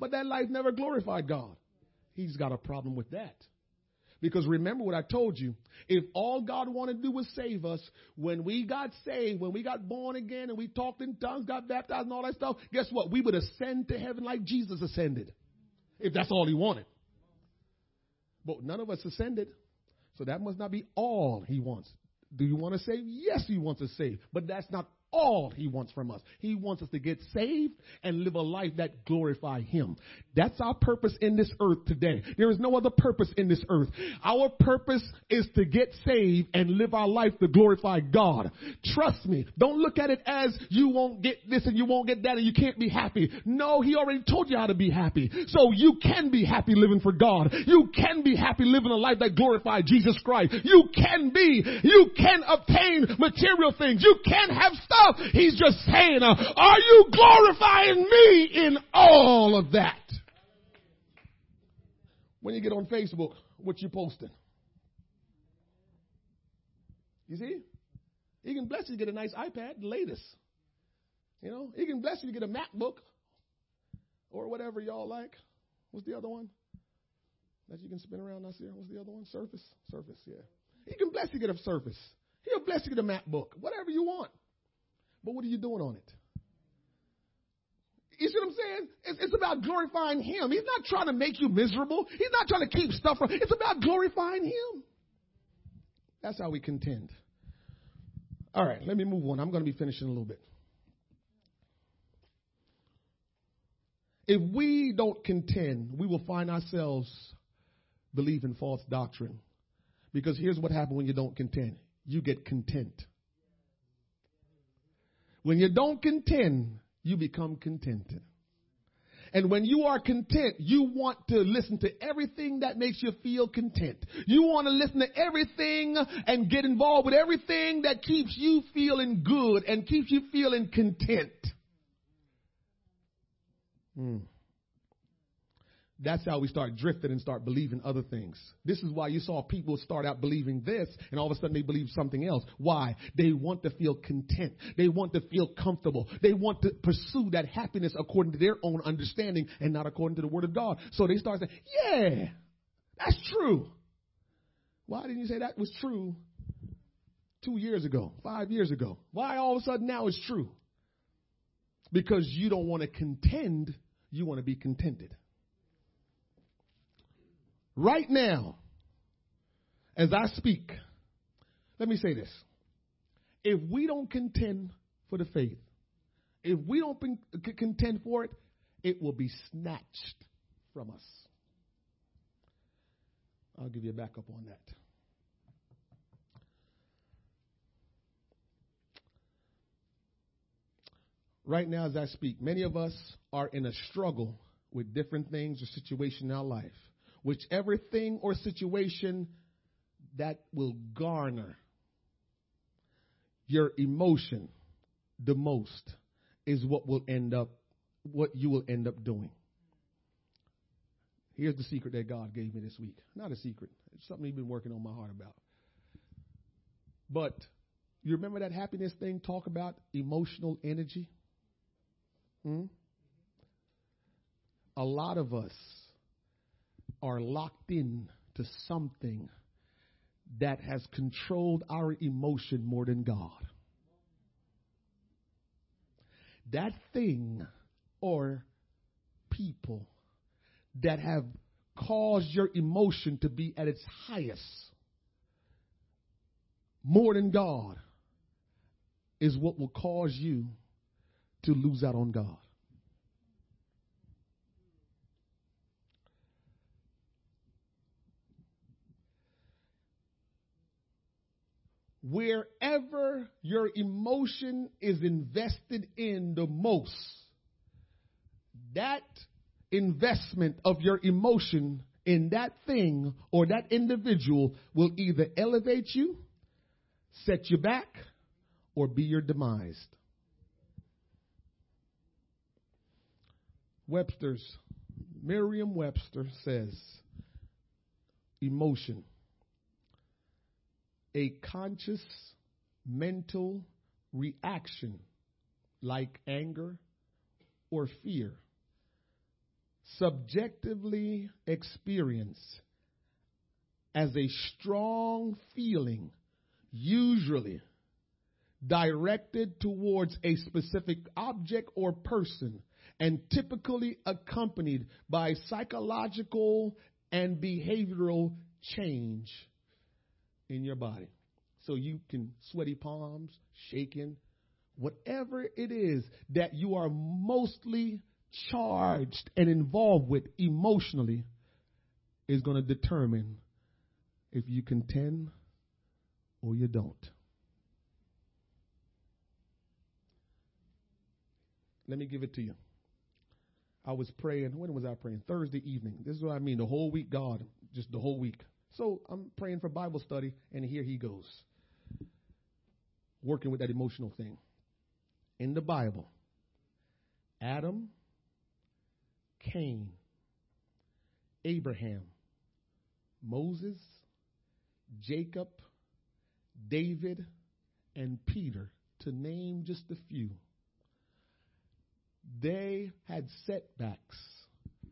But that life never glorified God. He's got a problem with that. Because remember what I told you. If all God wanted to do was save us, when we got saved, when we got born again and we talked in tongues, got baptized and all that stuff, guess what? We would ascend to heaven like Jesus ascended. If that's all he wanted. But none of us ascended. So that must not be all he wants. Do you want to save? Yes, he wants to save. But that's not all he wants from us. He wants us to get saved and live a life that glorify him. That's our purpose in this earth today. There is no other purpose in this earth. Our purpose is to get saved and live our life to glorify God. Trust me. Don't look at it as you won't get this and you won't get that and you can't be happy. No, he already told you how to be happy. So you can be happy living for God. You can be happy living a life that glorifies Jesus Christ. You can be. You can obtain material things. You can have stuff He's just saying, uh, are you glorifying me in all of that? When you get on Facebook, what you posting? You see? He can bless you to get a nice iPad, the latest. You know, he can bless you to get a MacBook or whatever y'all like. What's the other one that you can spin around? I see. What's the other one? Surface. Surface. Yeah. He can bless you get a Surface. He'll bless you get a MacBook. Whatever you want. But what are you doing on it? You see what I'm saying? It's, it's, about glorifying Him. He's not trying to make you miserable. He's not trying to keep stuff from. It's about glorifying Him. That's how we contend. All right, let me move on. I'm going to be finishing a little bit. If we don't contend, we will find ourselves believing false doctrine. Because here's what happens when you don't contend you get content. When you don't contend, you become contented. And when you are content, you want to listen to everything that makes you feel content. You want to listen to everything and get involved with everything that keeps you feeling good and keeps you feeling content. Hmm. That's how we start drifting and start believing other things. This is why you saw people start out believing this and all of a sudden they believe something else. Why? They want to feel content. They want to feel comfortable. They want to pursue that happiness according to their own understanding and not according to the word of God. So they start saying, yeah, that's true. Why didn't you say that was true two years ago, five years ago? Why all of a sudden now it's true? Because you don't want to contend, you want to be contented. Right now, as I speak, let me say this. If we don't contend for the faith, if we don't contend for it, it will be snatched from us. I'll give you a backup on that. Right now, as I speak, many of us are in a struggle with different things or situation in our life whichever thing or situation that will garner your emotion the most is what will end up what you will end up doing. Here's the secret that God gave me this week. Not a secret. It's something he's been working on my heart about. But you remember that happiness thing talk about emotional energy? Hmm? A lot of us are locked in to something that has controlled our emotion more than God. That thing or people that have caused your emotion to be at its highest more than God is what will cause you to lose out on God. Wherever your emotion is invested in the most, that investment of your emotion in that thing or that individual will either elevate you, set you back, or be your demise. Webster's, Merriam Webster says, emotion, a conscious mental reaction like anger or fear, subjectively experienced as a strong feeling, usually directed towards a specific object or person, and typically accompanied by psychological and behavioral change in your body. So you can sweaty palms, shaking, whatever it is that you are mostly charged and involved with emotionally is going to determine if you contend or you don't. Let me give it to you. I was praying. When was I praying? Thursday evening. This is what I mean. The whole week, God, just the whole week. So I'm praying for Bible study, and here he goes, working with that emotional thing. In the Bible, Adam, Cain, Abraham, Moses, Jacob, David, and Peter, to name just a few they had setbacks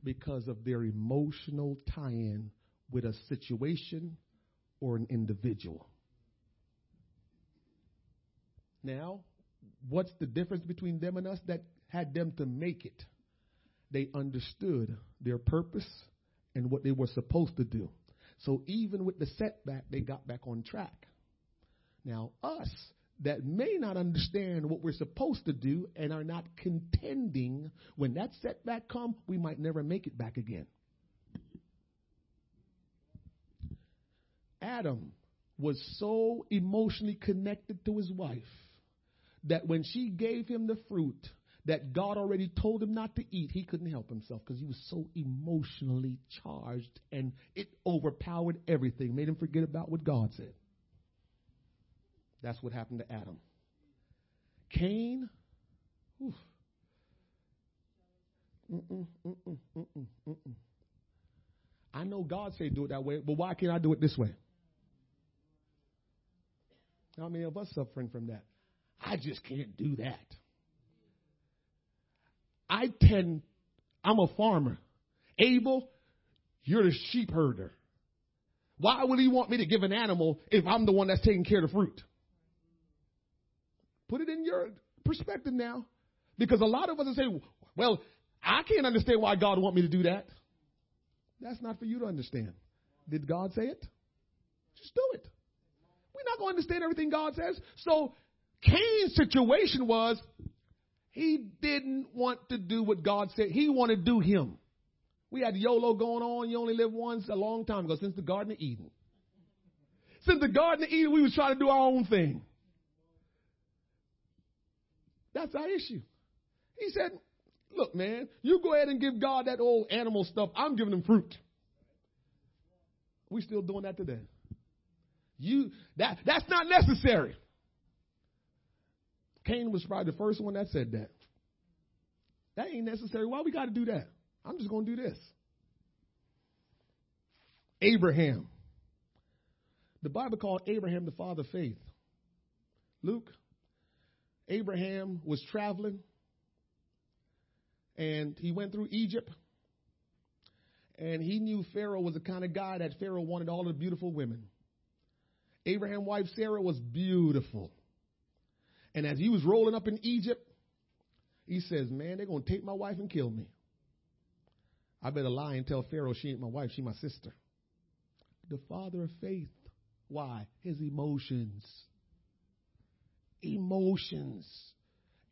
because of their emotional tie in with a situation or an individual. Now, what's the difference between them and us that had them to make it? They understood their purpose and what they were supposed to do. So even with the setback, they got back on track. Now, us, that may not understand what we're supposed to do and are not contending when that setback comes, we might never make it back again. Adam was so emotionally connected to his wife that when she gave him the fruit that God already told him not to eat, he couldn't help himself because he was so emotionally charged and it overpowered everything, made him forget about what God said. That's what happened to Adam. Cain, Mm-mm, mm-mm, mm-mm, I know God said do it that way, but why can't I do it this way? How many of us suffering from that? I just can't do that. I tend, I'm a farmer. Abel, you're the sheep herder. Why would he want me to give an animal if I'm the one that's taking care of the fruit? Put it in your perspective now. Because a lot of us say, well, I can't understand why God want me to do that. That's not for you to understand. Did God say it? Just do it. Going to understand everything God says. So Cain's situation was he didn't want to do what God said. He wanted to do him. We had YOLO going on. You only live once a long time ago since the Garden of Eden. Since the Garden of Eden, we was trying to do our own thing. That's our issue. He said, Look, man, you go ahead and give God that old animal stuff. I'm giving him fruit. We still doing that today. You that that's not necessary. Cain was probably the first one that said that. That ain't necessary. Why we got to do that? I'm just going to do this. Abraham. The Bible called Abraham the father of faith. Luke Abraham was traveling and he went through Egypt. And he knew Pharaoh was the kind of guy that Pharaoh wanted all the beautiful women. Abraham's wife Sarah was beautiful. And as he was rolling up in Egypt, he says, Man, they're going to take my wife and kill me. I better lie and tell Pharaoh she ain't my wife, she my sister. The father of faith. Why? His emotions emotions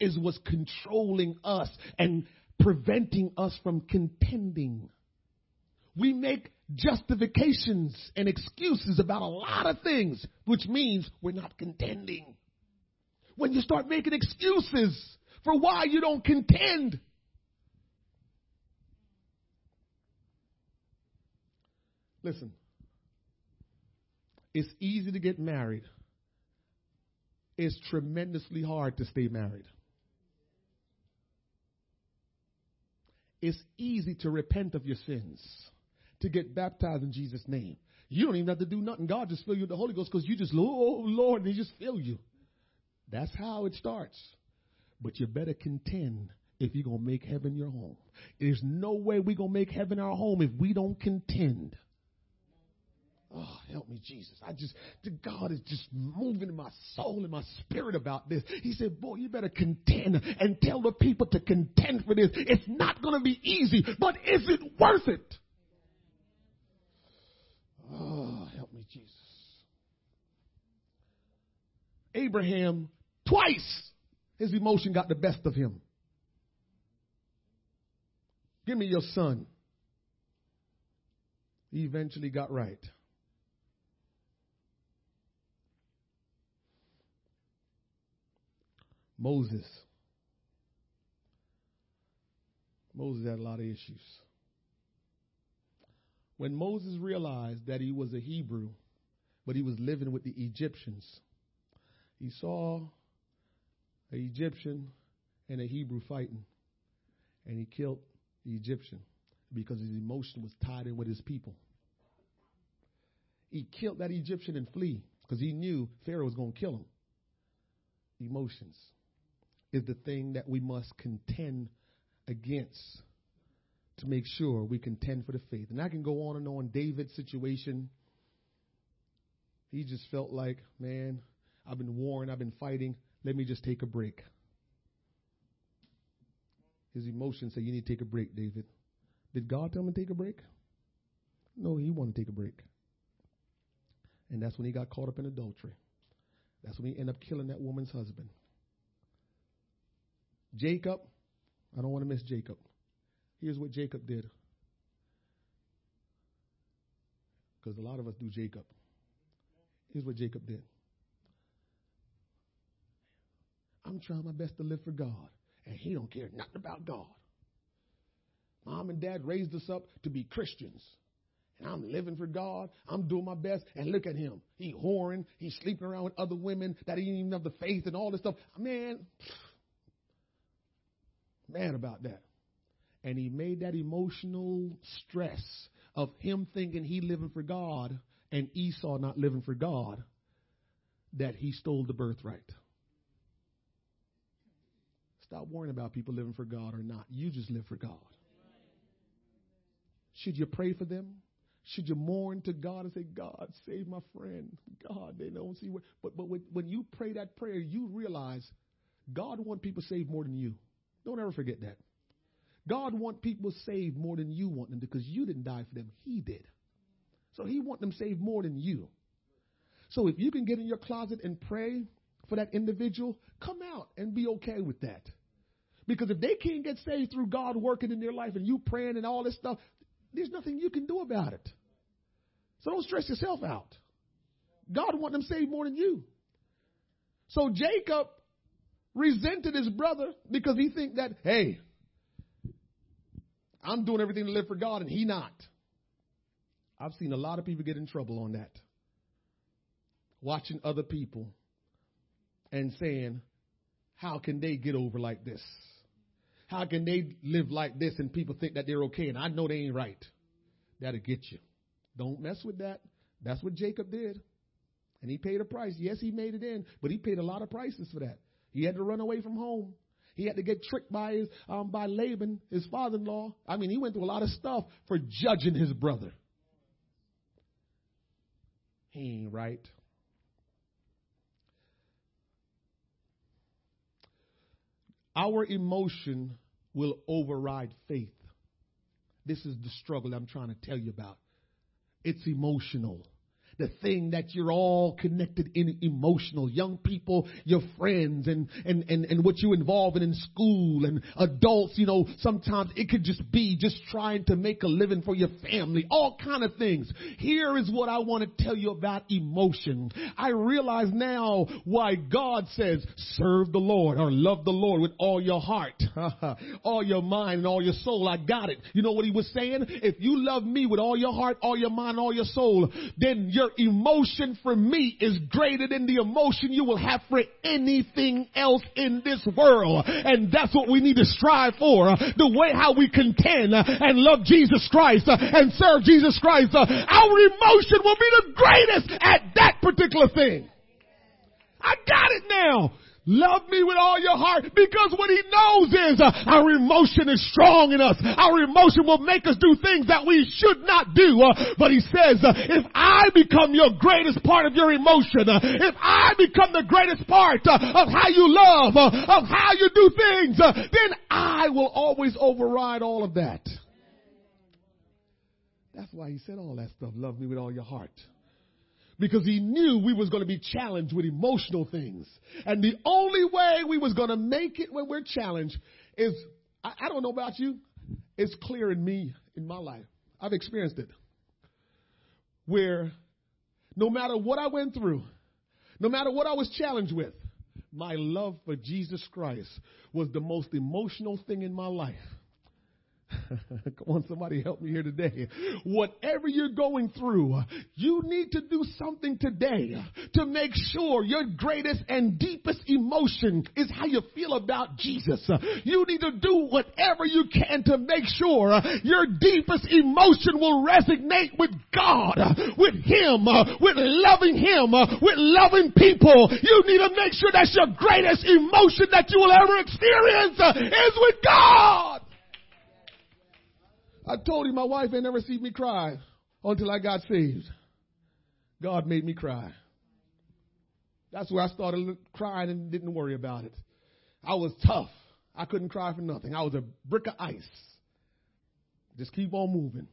is what's controlling us and preventing us from contending. We make justifications and excuses about a lot of things, which means we're not contending. When you start making excuses for why you don't contend, listen, it's easy to get married it's tremendously hard to stay married. It's easy to repent of your sins. To get baptized in Jesus' name. You don't even have to do nothing. God just fill you with the Holy Ghost because you just, oh Lord, and He just fill you. That's how it starts. But you better contend if you're going to make heaven your home. There's no way we're going to make heaven our home if we don't contend. Oh, help me, Jesus. I just, God is just moving in my soul and my spirit about this. He said, boy, you better contend and tell the people to contend for this. It's not going to be easy, but is it worth it? Oh, help me, Jesus. Abraham, twice his emotion got the best of him. Give me your son. He eventually got right. Moses. Moses had a lot of issues. When Moses realized that he was a Hebrew, but he was living with the Egyptians, he saw an Egyptian and a Hebrew fighting, and he killed the Egyptian because his emotion was tied in with his people. He killed that Egyptian and flee because he knew Pharaoh was going to kill him. Emotions is the thing that we must contend against to make sure we contend for the faith. And I can go on and on. David's situation, he just felt like, man, I've been warring, I've been fighting. Let me just take a break. His emotions say, You need to take a break, David. Did God tell him to take a break? No, he wanted to take a break. And that's when he got caught up in adultery. That's when he ended up killing that woman's husband. Jacob, I don't want to miss Jacob. Here's what Jacob did. Because a lot of us do Jacob. Here's what Jacob did. I'm trying my best to live for God, and he don't care nothing about God. Mom and dad raised us up to be Christians. And I'm living for God. I'm doing my best. And look at him. He whoring. He's sleeping around with other women that he didn't even have the faith and all this stuff. Man, mad about that. And he made that emotional stress of him thinking he living for God and Esau not living for God that he stole the birthright. Stop worrying about people living for God or not. You just live for God. Should you pray for them? Should you mourn to God and say, God, save my friend? God, they don't see what. But, but when, when you pray that prayer, you realize God wants people saved more than you. Don't ever forget that. God want people saved more than you want them because you didn't die for them. He did. So he want them saved more than you. So if you can get in your closet and pray for that individual, come out and be okay with that. Because if they can't get saved through God working in their life and you praying and all this stuff, there's nothing you can do about it. So don't stress yourself out. God want them saved more than you. So Jacob resented his brother because he think that, hey, I'm doing everything to live for God and he not. I've seen a lot of people get in trouble on that. Watching other people and saying, how can they get over like this? How can they live like this and people think that they're okay and I know they ain't right? That'll get you. Don't mess with that. That's what Jacob did. And he paid a price. Yes, he made it in, but he paid a lot of prices for that. He had to run away from home. He had to get tricked by his um, by Laban, his father-in-law. I mean, he went through a lot of stuff for judging his brother. He ain't right. Our emotion will override faith. This is the struggle I'm trying to tell you about. It's emotional the thing that you're all connected in emotional. Young people, your friends and, and, and, and what you involve in in school and adults, you know, sometimes it could just be just trying to make a living for your family, all kind of things. Here is what I want to tell you about emotion. I realize now why God says serve the Lord or love the Lord with all your heart, all your mind and all your soul. I got it. You know what he was saying? If you love me with all your heart, all your mind, all your soul, then your your emotion for me is greater than the emotion you will have for anything else in this world. And that's what we need to strive for. The way how we contend and love Jesus Christ and serve Jesus Christ. Our emotion will be the greatest at that particular thing. I got it now. Love me with all your heart because what he knows is uh, our emotion is strong in us. Our emotion will make us do things that we should not do. Uh, but he says, uh, if I become your greatest part of your emotion, uh, if I become the greatest part uh, of how you love, uh, of how you do things, then I will always override all of that. That's why he said all that stuff. Love me with all your heart because he knew we was going to be challenged with emotional things. And the only way we was going to make it when we're challenged is, I, I don't know about you, it's clear in me, in my life. I've experienced it. Where no matter what I went through, no matter what I was challenged with, my love for Jesus Christ was the most emotional thing in my life. Come on, somebody help me here today. Whatever you're going through, you need to do something today to make sure your greatest and deepest emotion is how you feel about Jesus. You need to do whatever you can to make sure your deepest emotion will resonate with God, with Him, with loving Him, with loving people. You need to make sure that's your greatest emotion that you will ever experience is with God. I told you my wife ain't never seen me cry until I got saved. God made me cry. That's where I started crying and didn't worry about it. I was tough. I couldn't cry for nothing. I was a brick of ice. Just keep on moving.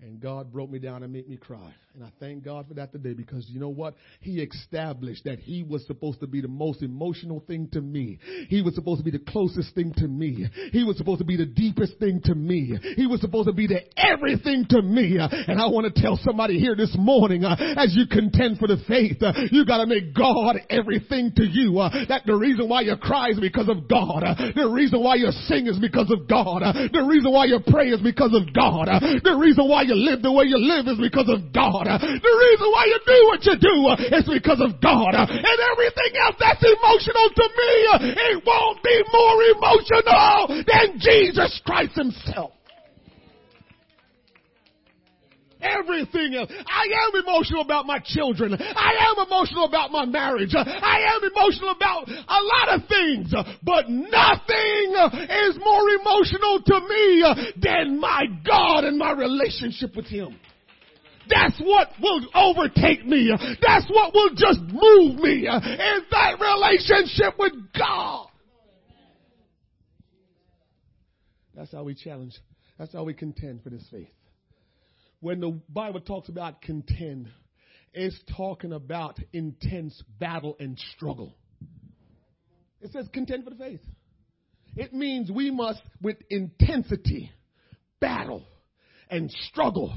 And God broke me down and made me cry. And I thank God for that today because you know what? He established that He was supposed to be the most emotional thing to me. He was supposed to be the closest thing to me. He was supposed to be the deepest thing to me. He was supposed to be the everything to me. And I want to tell somebody here this morning, uh, as you contend for the faith, uh, you got to make God everything to you. Uh, that the reason why you cry is because of God. Uh, the reason why you sing is because of God. Uh, the reason why you pray is because of God. Uh, the reason why you live the way you live is because of God. The reason why you do what you do uh, is because of God. Uh, and everything else that's emotional to me, uh, it won't be more emotional than Jesus Christ himself. Everything else. I am emotional about my children. I am emotional about my marriage. I am emotional about a lot of things. But nothing is more emotional to me than my God and my relationship with Him. That's what will overtake me. That's what will just move me. in that relationship with God. That's how we challenge. That's how we contend for this faith when the Bible talks about contend, it's talking about intense battle and struggle. It says contend for the faith. It means we must, with intensity, battle and struggle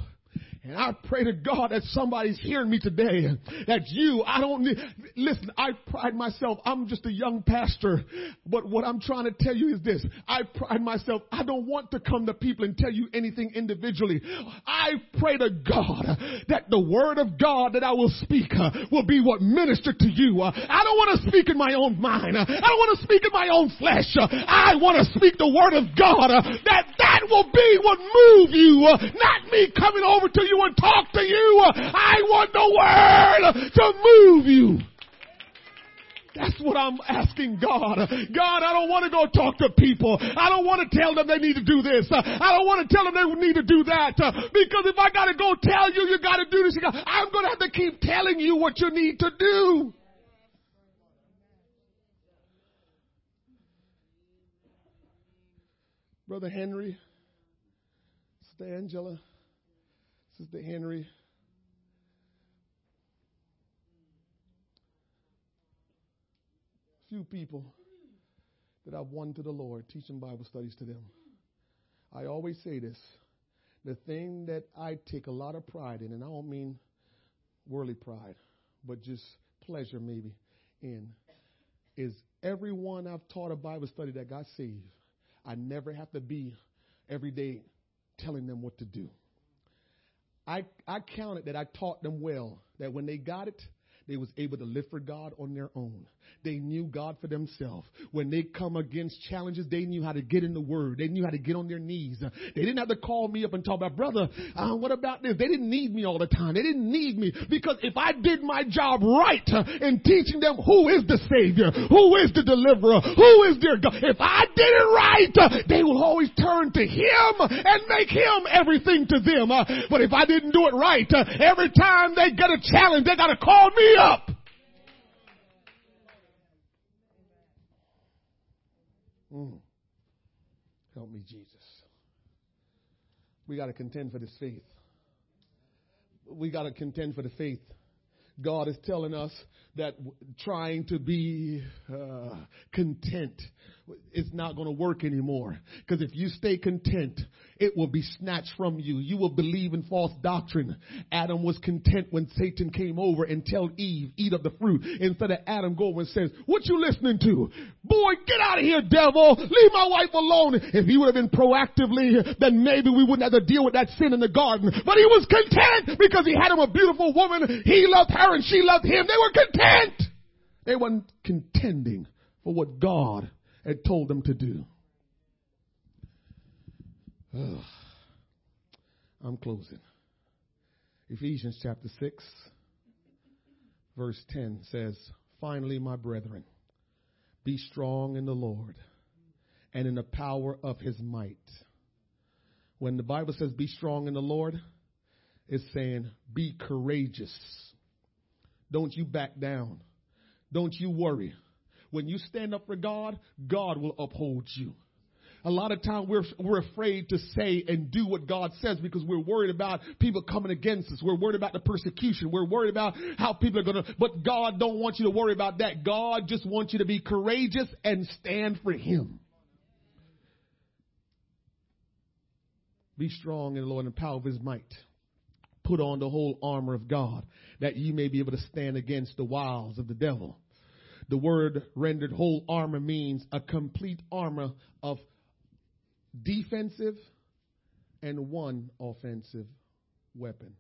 and I pray to God that somebody's hearing me today. That you, I don't need, listen, I pride myself, I'm just a young pastor. But what I'm trying to tell you is this. I pride myself, I don't want to come to people and tell you anything individually. I pray to God that the word of God that I will speak uh, will be what minister to you. Uh, I don't want to speak in my own mind. Uh, I don't want to speak in my own flesh. I want to speak the word of God. That that will be what move you, not me coming over to you you and talk to you. I want the word to move you. That's what I'm asking God. God, I don't want to go talk to people. I don't want to tell them they need to do this. I don't want to tell them they need to do that. Because if I got to go tell you, you got to do this, I'm going to have to keep telling you what you need to do. Brother Henry, Sister Angela, Sister Henry. Few people that I've won to the Lord, teaching Bible studies to them. I always say this the thing that I take a lot of pride in, and I don't mean worldly pride, but just pleasure maybe in, is everyone I've taught a Bible study that got saved, I never have to be every day telling them what to do. I, I counted that I taught them well, that when they got it, they was able to live for God on their own. They knew God for themselves. When they come against challenges, they knew how to get in the Word. They knew how to get on their knees. They didn't have to call me up and talk about, brother, uh, what about this? They didn't need me all the time. They didn't need me because if I did my job right in teaching them who is the Savior, who is the Deliverer, who is their God, if I did it right, they will always turn to Him and make Him everything to them. But if I didn't do it right, every time they get a challenge, they got to call me up. Mm. Help me, Jesus. We got to contend for this faith. We got to contend for the faith. God is telling us that trying to be uh, content is not going to work anymore. Because if you stay content, it will be snatched from you. You will believe in false doctrine. Adam was content when Satan came over and tell Eve, eat of the fruit. Instead of Adam going and says, what you listening to? Boy, get out of here, devil. Leave my wife alone. If he would have been proactively, then maybe we wouldn't have to deal with that sin in the garden. But he was content because he had him a beautiful woman. He loved her and she loved him. They were content. They weren't contending for what God had told them to do. Ugh. I'm closing. Ephesians chapter 6, verse 10 says, Finally, my brethren, be strong in the Lord and in the power of his might. When the Bible says be strong in the Lord, it's saying be courageous. Don't you back down. Don't you worry. When you stand up for God, God will uphold you. A lot of time we're, we're afraid to say and do what God says because we're worried about people coming against us. We're worried about the persecution. We're worried about how people are going to, but God don't want you to worry about that. God just wants you to be courageous and stand for Him. Be strong in the Lord and the power of His might. Put on the whole armor of God that you may be able to stand against the wiles of the devil. The word rendered whole armor means a complete armor of defensive and one offensive weapon.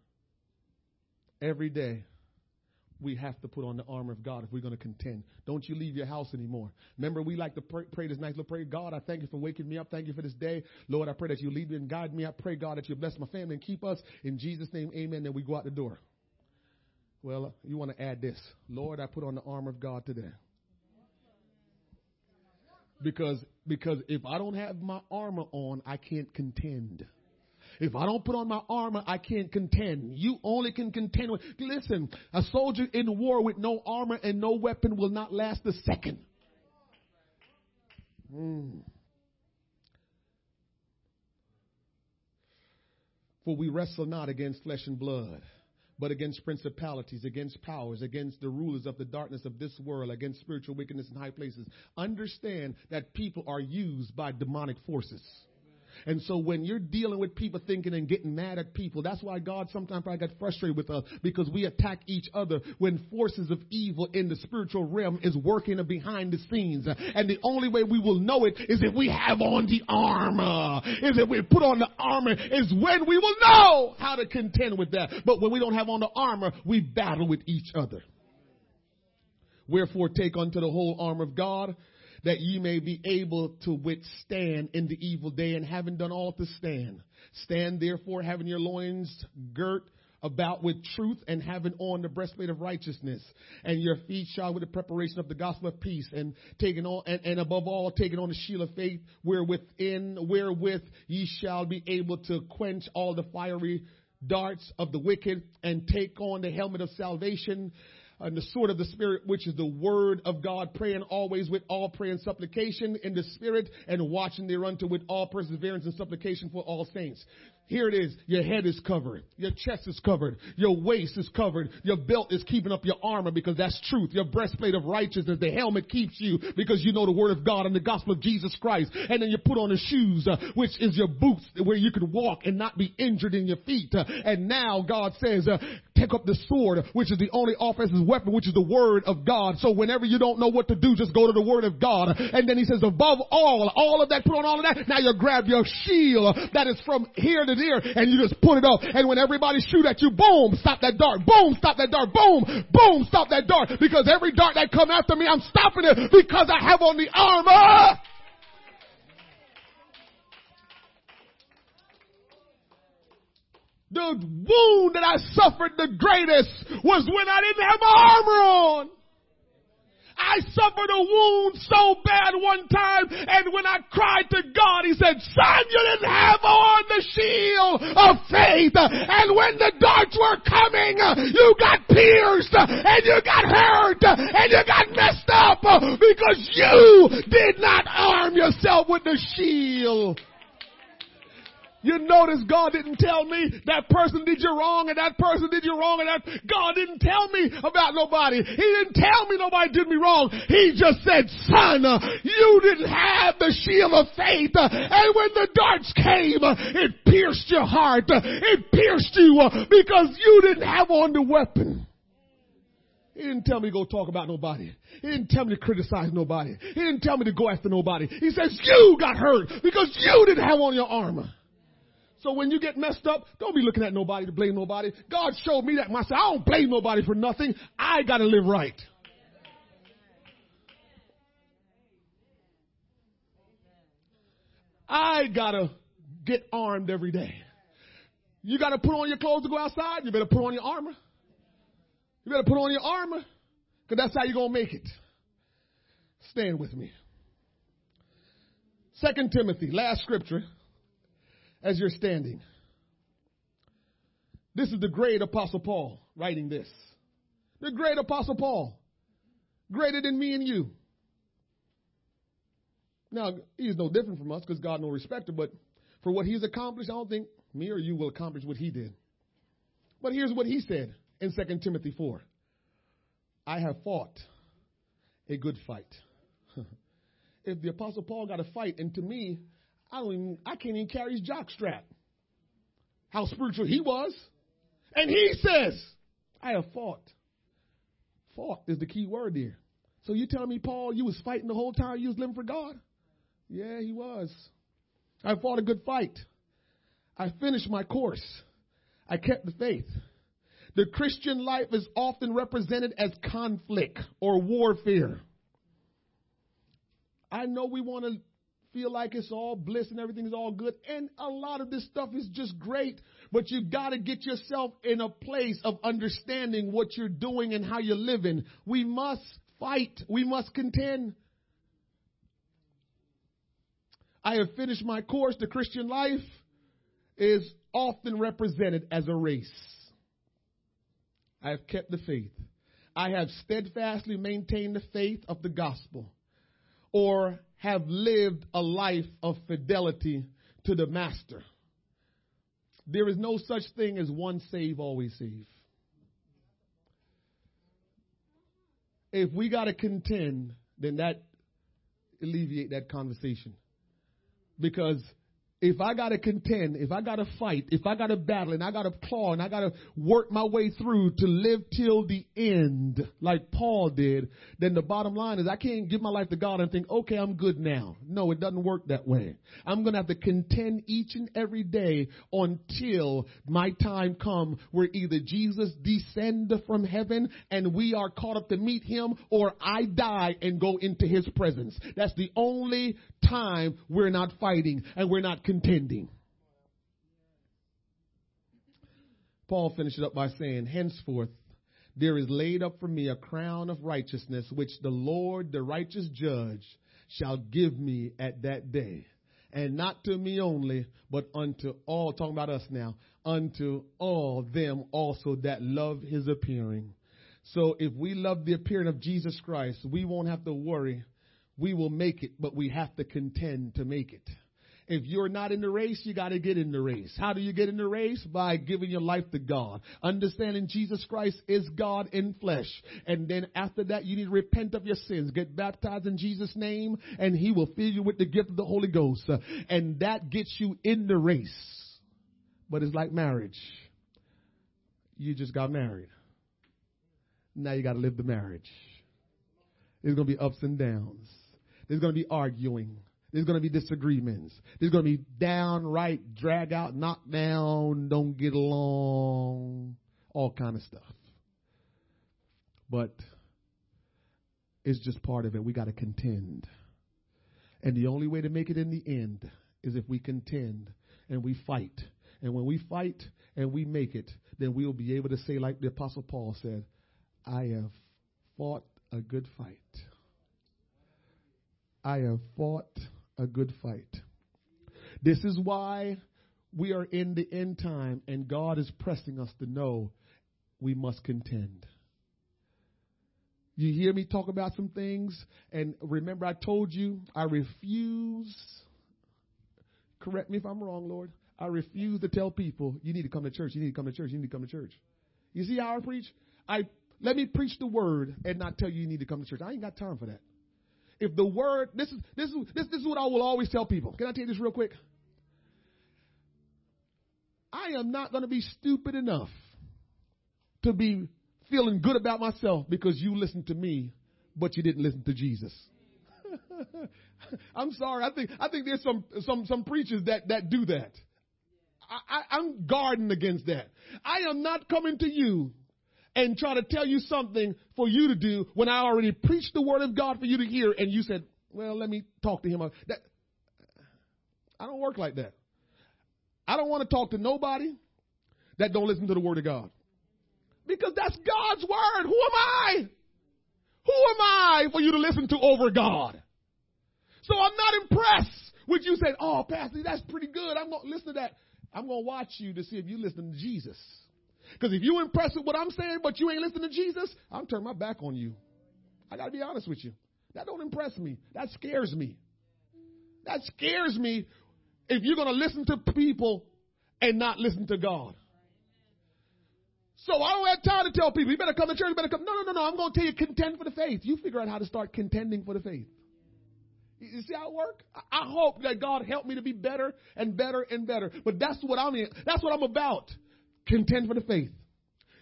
Every day, we have to put on the armor of God if we're going to contend. Don't you leave your house anymore. Remember, we like to pray, pray this nice little prayer. God, I thank you for waking me up. Thank you for this day. Lord, I pray that you lead me and guide me. I pray, God, that you bless my family and keep us. In Jesus' name, amen. Then we go out the door. Well, you want to add this. Lord, I put on the armor of God today. Because, because if I don't have my armor on, I can't contend. If I don't put on my armor, I can't contend. You only can contend with, listen, a soldier in war with no armor and no weapon will not last a second. Mm. For we wrestle not against flesh and blood but against principalities, against powers, against the rulers of the darkness of this world, against spiritual wickedness in high places. Understand that people are used by demonic forces. And so when you're dealing with people thinking and getting mad at people, that's why God sometimes probably got frustrated with us because we attack each other when forces of evil in the spiritual realm is working behind the scenes. And the only way we will know it is if we have on the armor. Is if we put on the armor is when we will know how to contend with that. But when we don't have on the armor, we battle with each other. Wherefore take unto the whole armor of God that ye may be able to withstand in the evil day and having done all to stand. Stand therefore having your loins girt about with truth and having on the breastplate of righteousness and your feet shod with the preparation of the gospel of peace and taking on and, and above all taking on the shield of faith wherewith in wherewith ye shall be able to quench all the fiery darts of the wicked and take on the helmet of salvation and the sword of the Spirit, which is the word of God, praying always with all prayer and supplication in the Spirit, and watching thereunto with all perseverance and supplication for all saints. Here it is. Your head is covered. Your chest is covered. Your waist is covered. Your belt is keeping up your armor because that's truth. Your breastplate of righteousness, the helmet keeps you because you know the word of God and the gospel of Jesus Christ. And then you put on the shoes, uh, which is your boots where you can walk and not be injured in your feet. Uh, and now God says, uh, take up the sword, which is the only offensive weapon, which is the word of God. So whenever you don't know what to do, just go to the word of God. And then he says, above all, all of that, put on all of that. Now you grab your shield that is from here to ear and you just put it off. And when everybody shoot at you, boom, stop that dart. Boom, stop that dart. Boom, boom, stop that dart. Because every dart that come after me, I'm stopping it because I have on the armor. The wound that I suffered the greatest was when I didn't have my armor on. I suffered a wound so bad one time, and when I cried to God, He said, Son, you didn't have on the shield of faith. And when the darts were coming, you got pierced, and you got hurt, and you got messed up because you did not arm yourself with the shield you notice God didn't tell me that person did you wrong and that person did you wrong and that God didn't tell me about nobody. He didn't tell me nobody did me wrong. He just said, son, uh, you didn't have the shield of faith. Uh, and when the darts came, uh, it pierced your heart. It pierced you because you didn't have on the weapon. He didn't tell me to go talk about nobody. He didn't tell me to criticize nobody. He didn't tell me to go after nobody. He says, you got hurt because you didn't have on your armor. So when you get messed up, don't be looking at nobody to blame nobody. God showed me that myself. I don't blame nobody for nothing. I gotta live right. I gotta get armed every day. You gotta put on your clothes to go outside. You better put on your armor. You better put on your armor. Cause that's how you're gonna make it. Stand with me. Second Timothy, last scripture as you're standing. This is the great Apostle Paul writing this. The great Apostle Paul. Greater than me and you. Now, he's no different from us because God no respecter, but for what he's accomplished, I don't think me or you will accomplish what he did. But here's what he said in 2 Timothy 4. I have fought a good fight. if the apostle Paul got a fight, and to me, I don't even, I can't even carry his jock strap. How spiritual he was. And he says, I have fought. Fought is the key word there. So you tell me, Paul, you was fighting the whole time you was living for God? Yeah, he was. I fought a good fight. I finished my course. I kept the faith. The Christian life is often represented as conflict or warfare. I know we want to feel like it's all bliss and everything is all good. And a lot of this stuff is just great, but you got to get yourself in a place of understanding what you're doing and how you're living. We must fight. We must contend. I have finished my course. The Christian life is often represented as a race. I have kept the faith. I have steadfastly maintained the faith of the gospel. Or have lived a life of fidelity to the master. There is no such thing as one save, always save. If we got to contend, then that alleviate that conversation. Because if I got to contend, if I got to fight, if I got to battle, and I got to claw, and I got to work my way through to live till the end, like Paul did, then the bottom line is I can't give my life to God and think, okay, I'm good now. No, it doesn't work that way. I'm going to have to contend each and every day until my time come where either Jesus descend from heaven and we are caught up to meet him or I die and go into his presence. That's the only time we're not fighting and we're not contending. Paul finishes up by saying, Henceforth, there is laid up for me a crown of righteousness, which the Lord, the righteous judge, shall give me at that day. And not to me only, but unto all, talking about us now, unto all them also that love his appearing. So if we love the appearing of Jesus Christ, we won't have to worry. We will make it, but we have to contend to make it. If you're not in the race, you got to get in the race. How do you get in the race? By giving your life to God. Understanding Jesus Christ is God in flesh. And then after that, you need to repent of your sins. Get baptized in Jesus' name, and He will fill you with the gift of the Holy Ghost. And that gets you in the race. But it's like marriage. You just got married. Now you got to live the marriage. There's going to be ups and downs. There's going to be arguing. There's going to be disagreements. There's going to be downright drag out, knock down, don't get along, all kind of stuff. But it's just part of it. We got to contend. And the only way to make it in the end is if we contend and we fight. And when we fight and we make it, then we'll be able to say, like the Apostle Paul said, I have fought a good fight. I have fought a good fight. This is why we are in the end time and God is pressing us to know we must contend. You hear me talk about some things, and remember, I told you I refuse. Correct me if I'm wrong, Lord. I refuse to tell people you need to come to church. You need to come to church. You need to come to church. You see how I preach? I let me preach the word and not tell you you need to come to church. I ain't got time for that. If the word, this is this is this, this is what I will always tell people. Can I tell you this real quick? I am not going to be stupid enough to be feeling good about myself because you listened to me, but you didn't listen to Jesus. I'm sorry. I think I think there's some some some preachers that that do that. I, I, I'm guarding against that. I am not coming to you and try to tell you something for you to do when I already preached the word of God for you to hear, and you said, "Well, let me talk to him." Uh, that I don't work like that. I don't want to talk to nobody that don't listen to the word of God. Because that's God's word. Who am I? Who am I for you to listen to over God? So I'm not impressed with you saying, oh, Pastor, that's pretty good. I'm going to listen to that. I'm going to watch you to see if you listen to Jesus. Because if you impressed with what I'm saying, but you ain't listening to Jesus, I'm turning my back on you. I got to be honest with you. That don't impress me. That scares me. That scares me if you're to listen to people and not listen to God. So I don't have time to tell people, you better come to church, you better come. No, no, no, no. I'm to tell you, contend for the faith. You figure out how to start contending for the faith. You see how it works? I hope that God help me to be better and better and better. But that's what I'm in. That's what I'm about. Contend for the faith.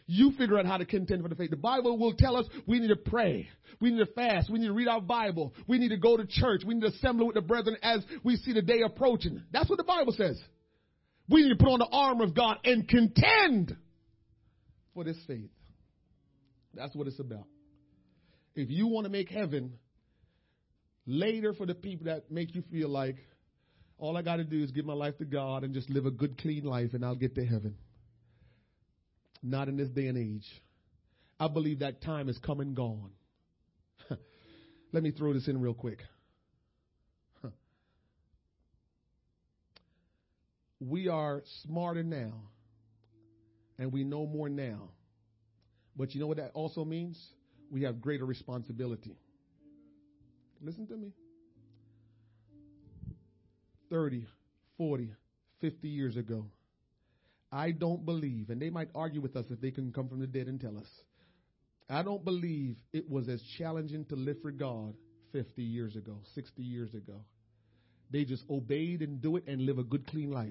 You figure out how to contend for the faith. The Bible will tell us we need to pray. We need to fast. We need to read our Bible. We need to go to church. We need to assemble with the brethren as we see the day approaching. That's what the Bible says. We need to put on the armor of God and contend for this faith. That's what it's about. If you want to make heaven later for the people that make you feel like all I got to do is give my life to God and just live a good, clean life and I'll get to heaven. Not in this day and age. I believe that time is come and gone. Let me throw this in real quick. We are smarter now and we know more now. But you know what that also means? We have greater responsibility. Listen to me. 30, 40, 50 years ago, I don't believe, and they might argue with us if they can come from the dead and tell us, I don't believe it was as challenging to live for God 50 years ago, 60 years ago. They just obeyed and do it and live a good, clean life.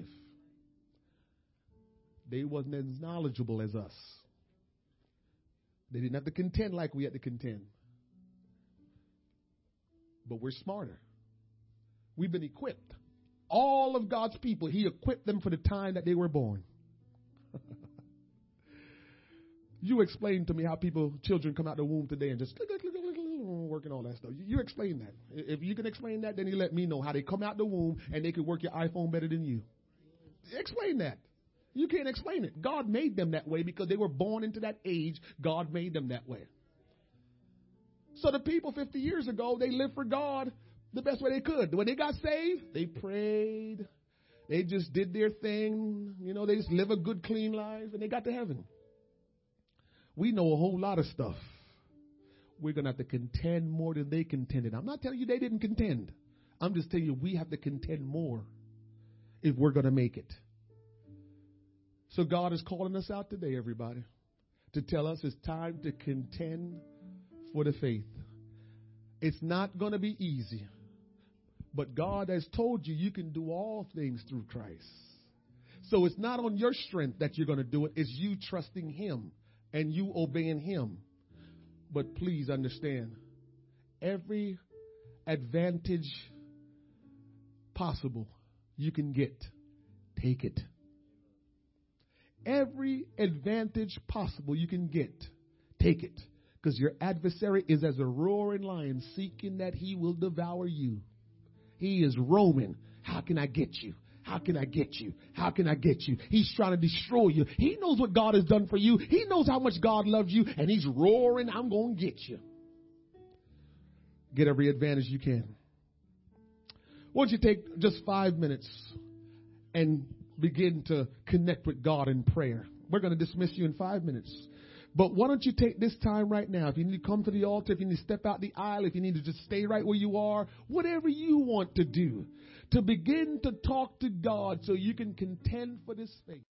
They wasn't as knowledgeable as us. They didn't have to contend like we had to contend. But we're smarter. We've been equipped. All of God's people, He equipped them for the time that they were born. You explain to me how people, children come out the womb today and just click, click, click, click, working all that stuff. You explain that. If you can explain that, then you let me know how they come out the womb and they can work your iPhone better than you. Explain that. You can't explain it. God made them that way because they were born into that age. God made them that way. So the people 50 years ago, they lived for God the best way they could. When they got saved, they prayed. They just did their thing. You know, they just live a good, clean life and they got to heaven. We know a whole lot of stuff. We're going to have to contend more than they contended. I'm not telling you they didn't contend. I'm just telling you we have to contend more if we're going to make it. So God is calling us out today, everybody, to tell us it's time to contend for the faith. It's not going to be easy. But God has told you you can do all things through Christ. So it's not on your strength that you're going to do it, it's you trusting Him and you obeying Him. But please understand every advantage possible you can get, take it. Every advantage possible you can get, take it. Because your adversary is as a roaring lion seeking that he will devour you. He is roaming. How can I get you? How can I get you? How can I get you? He's trying to destroy you. He knows what God has done for you. He knows how much God loves you, and he's roaring, I'm going to get you. Get every advantage you can. Won't you take just five minutes and begin to connect with God in prayer? We're going to dismiss you in five minutes. But why don't you take this time right now? If you need to come to the altar, if you need to step out the aisle, if you need to just stay right where you are, whatever you want to do, to begin to talk to God so you can contend for this faith.